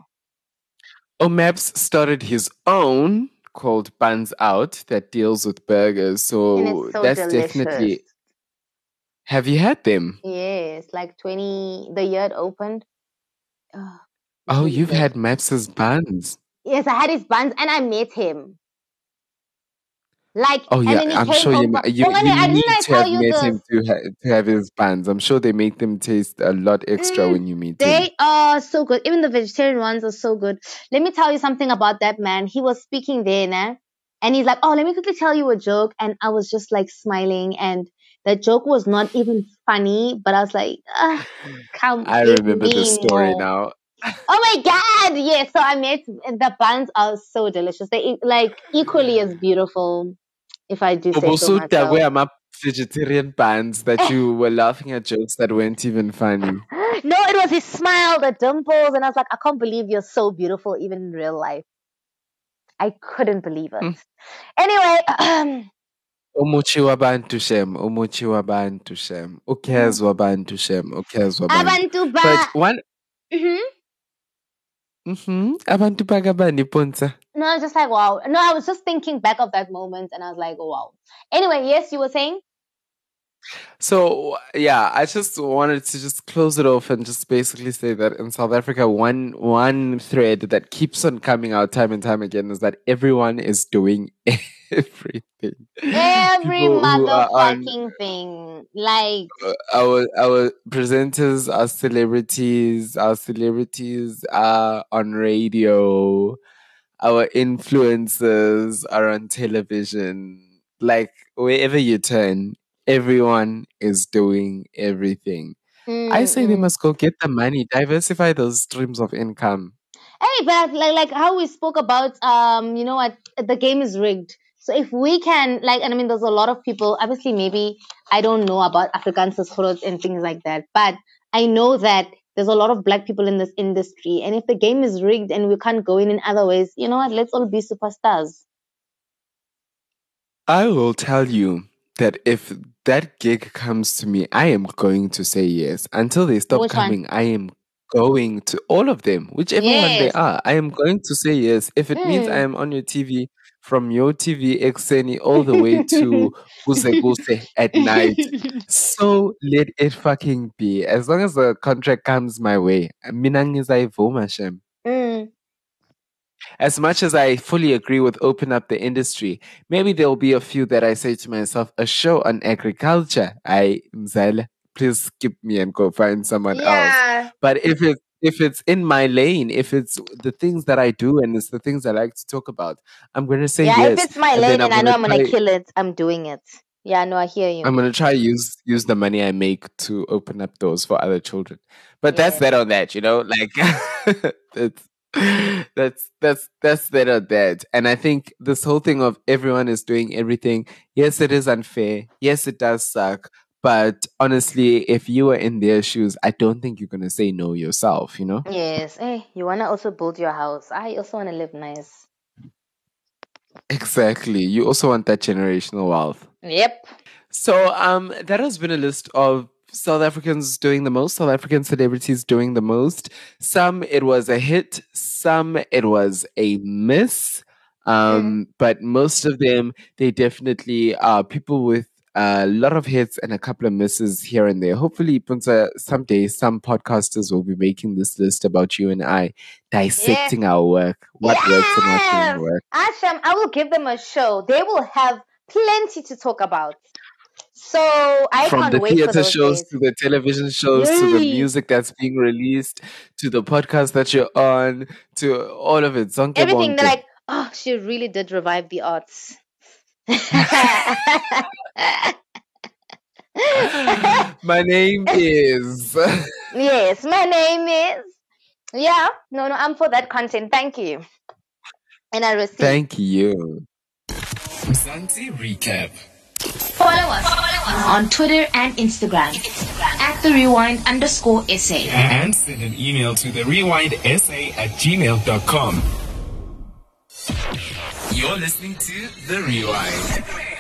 Omaps started his own called Buns Out that deals with burgers. So so that's delicious. definitely. Have you had them? Yes, like 20, the year it opened. Oh, Oh, you've had Maps's buns. Yes, I had his buns and I met him. Like, Oh yeah, I'm sure you ma- you, Bongani, you I need to have you met this? him to ha- to have his buns. I'm sure they make them taste a lot extra Mm, when you meet him. They are so good. Even the vegetarian ones are so good. Let me tell you something about that man. He was speaking there, nah? and he's like, "Oh, let me quickly tell you a joke." And I was just like smiling, and the joke was not even funny, but I was like, ah, "Come, I remember the story more." now. Oh my god! Yes, so I made the buns are so delicious. They like equally as beautiful, if I do say so Also, myself. where my vegetarian buns that you were laughing at jokes that weren't even funny. No, it was his smile, the dimples, and I was like, I can't believe you're so beautiful even in real life. I couldn't believe it. Hmm. Anyway, Umuchi wabantu shem, umuchi wabantu shem, ukezwa bantu shem, ukezwa bantu. abantu But ba. one, Mhm. mm-hmm, abantu bagabani ponza. No, I was just like, wow. No, I was just thinking back of that moment, and I was like, wow. Anyway, yes, you were saying. So yeah, I just wanted to just close it off and just basically say that in South Africa, one one thread that keeps on coming out time and time again is that everyone is doing everything. Every People are on motherfucking thing. Like, uh, our our presenters are celebrities. Our celebrities are on radio. Our influences are on television. Like wherever you turn, everyone is doing everything. I say they must go get the money, diversify those streams of income. Hey, but like like how we spoke about um, you know what, the game is rigged. So if we can like and I mean there's a lot of people, obviously maybe I don't know about fruits and things like that, but I know that there's a lot of black people in this industry. And if the game is rigged and we can't go in in other ways, you know what, let's all be superstars. I will tell you that if that gig comes to me, I am going to say yes. Until they stop Which one? coming, I am going to all of them, whichever one they are. I am going to say yes. If it means I Mm. am on your TV from your TV Exeni all the way to Guse Guse at night, so let it fucking be. As long as the contract comes my way, mina ngizayivuma shem. Mm. As much as I fully agree with open up the industry, maybe there will be a few that I say to myself, a show on agriculture. I Mzala, please skip me and go find someone else. But if it's if it's in my lane, if it's the things that I do and it's the things I like to talk about, I'm gonna say Yeah, if it's my and lane and I know I'm gonna try kill it, I'm doing it. Yeah, no, I hear you. I'm gonna try use use the money I make to open up doors for other children. But that's that on that, you know, like that's that's that's that's that on that. And I think this whole thing of everyone is doing everything. Yes, it is unfair. Yes, it does suck. But honestly, if you were in their shoes, I don't think you're gonna say no yourself. You know. Yes. Hey, you wanna also build your house. I also wanna live nice. Exactly. You also want that generational wealth. Yep. So um that has been a list of South Africans doing the most, South African celebrities doing the most. Some it was a hit, some it was a miss. Um, but most of them, they definitely are people with a lot of hits and a couple of misses here and there. Hopefully, Puntsa, someday some podcasters will be making this list about you and I, dissecting our work, what works and what didn't work. Asham, I will give them a show. They will have plenty to talk about. So I From can't the theater shows days. to the television shows to the music that's being released to the podcast that you're on to all of it. Zonke Everything. bonke. They're like, oh, she really did revive the arts. My name is. yes, my name is. Yeah, no, no, I'm for that content. Thank you. And I receive. Thank you. Mzansi Recap. Follow us on Twitter and Instagram at the rewind underscore essay. And send an email to the rewindsa at gmail.com. You're listening to The Rewind.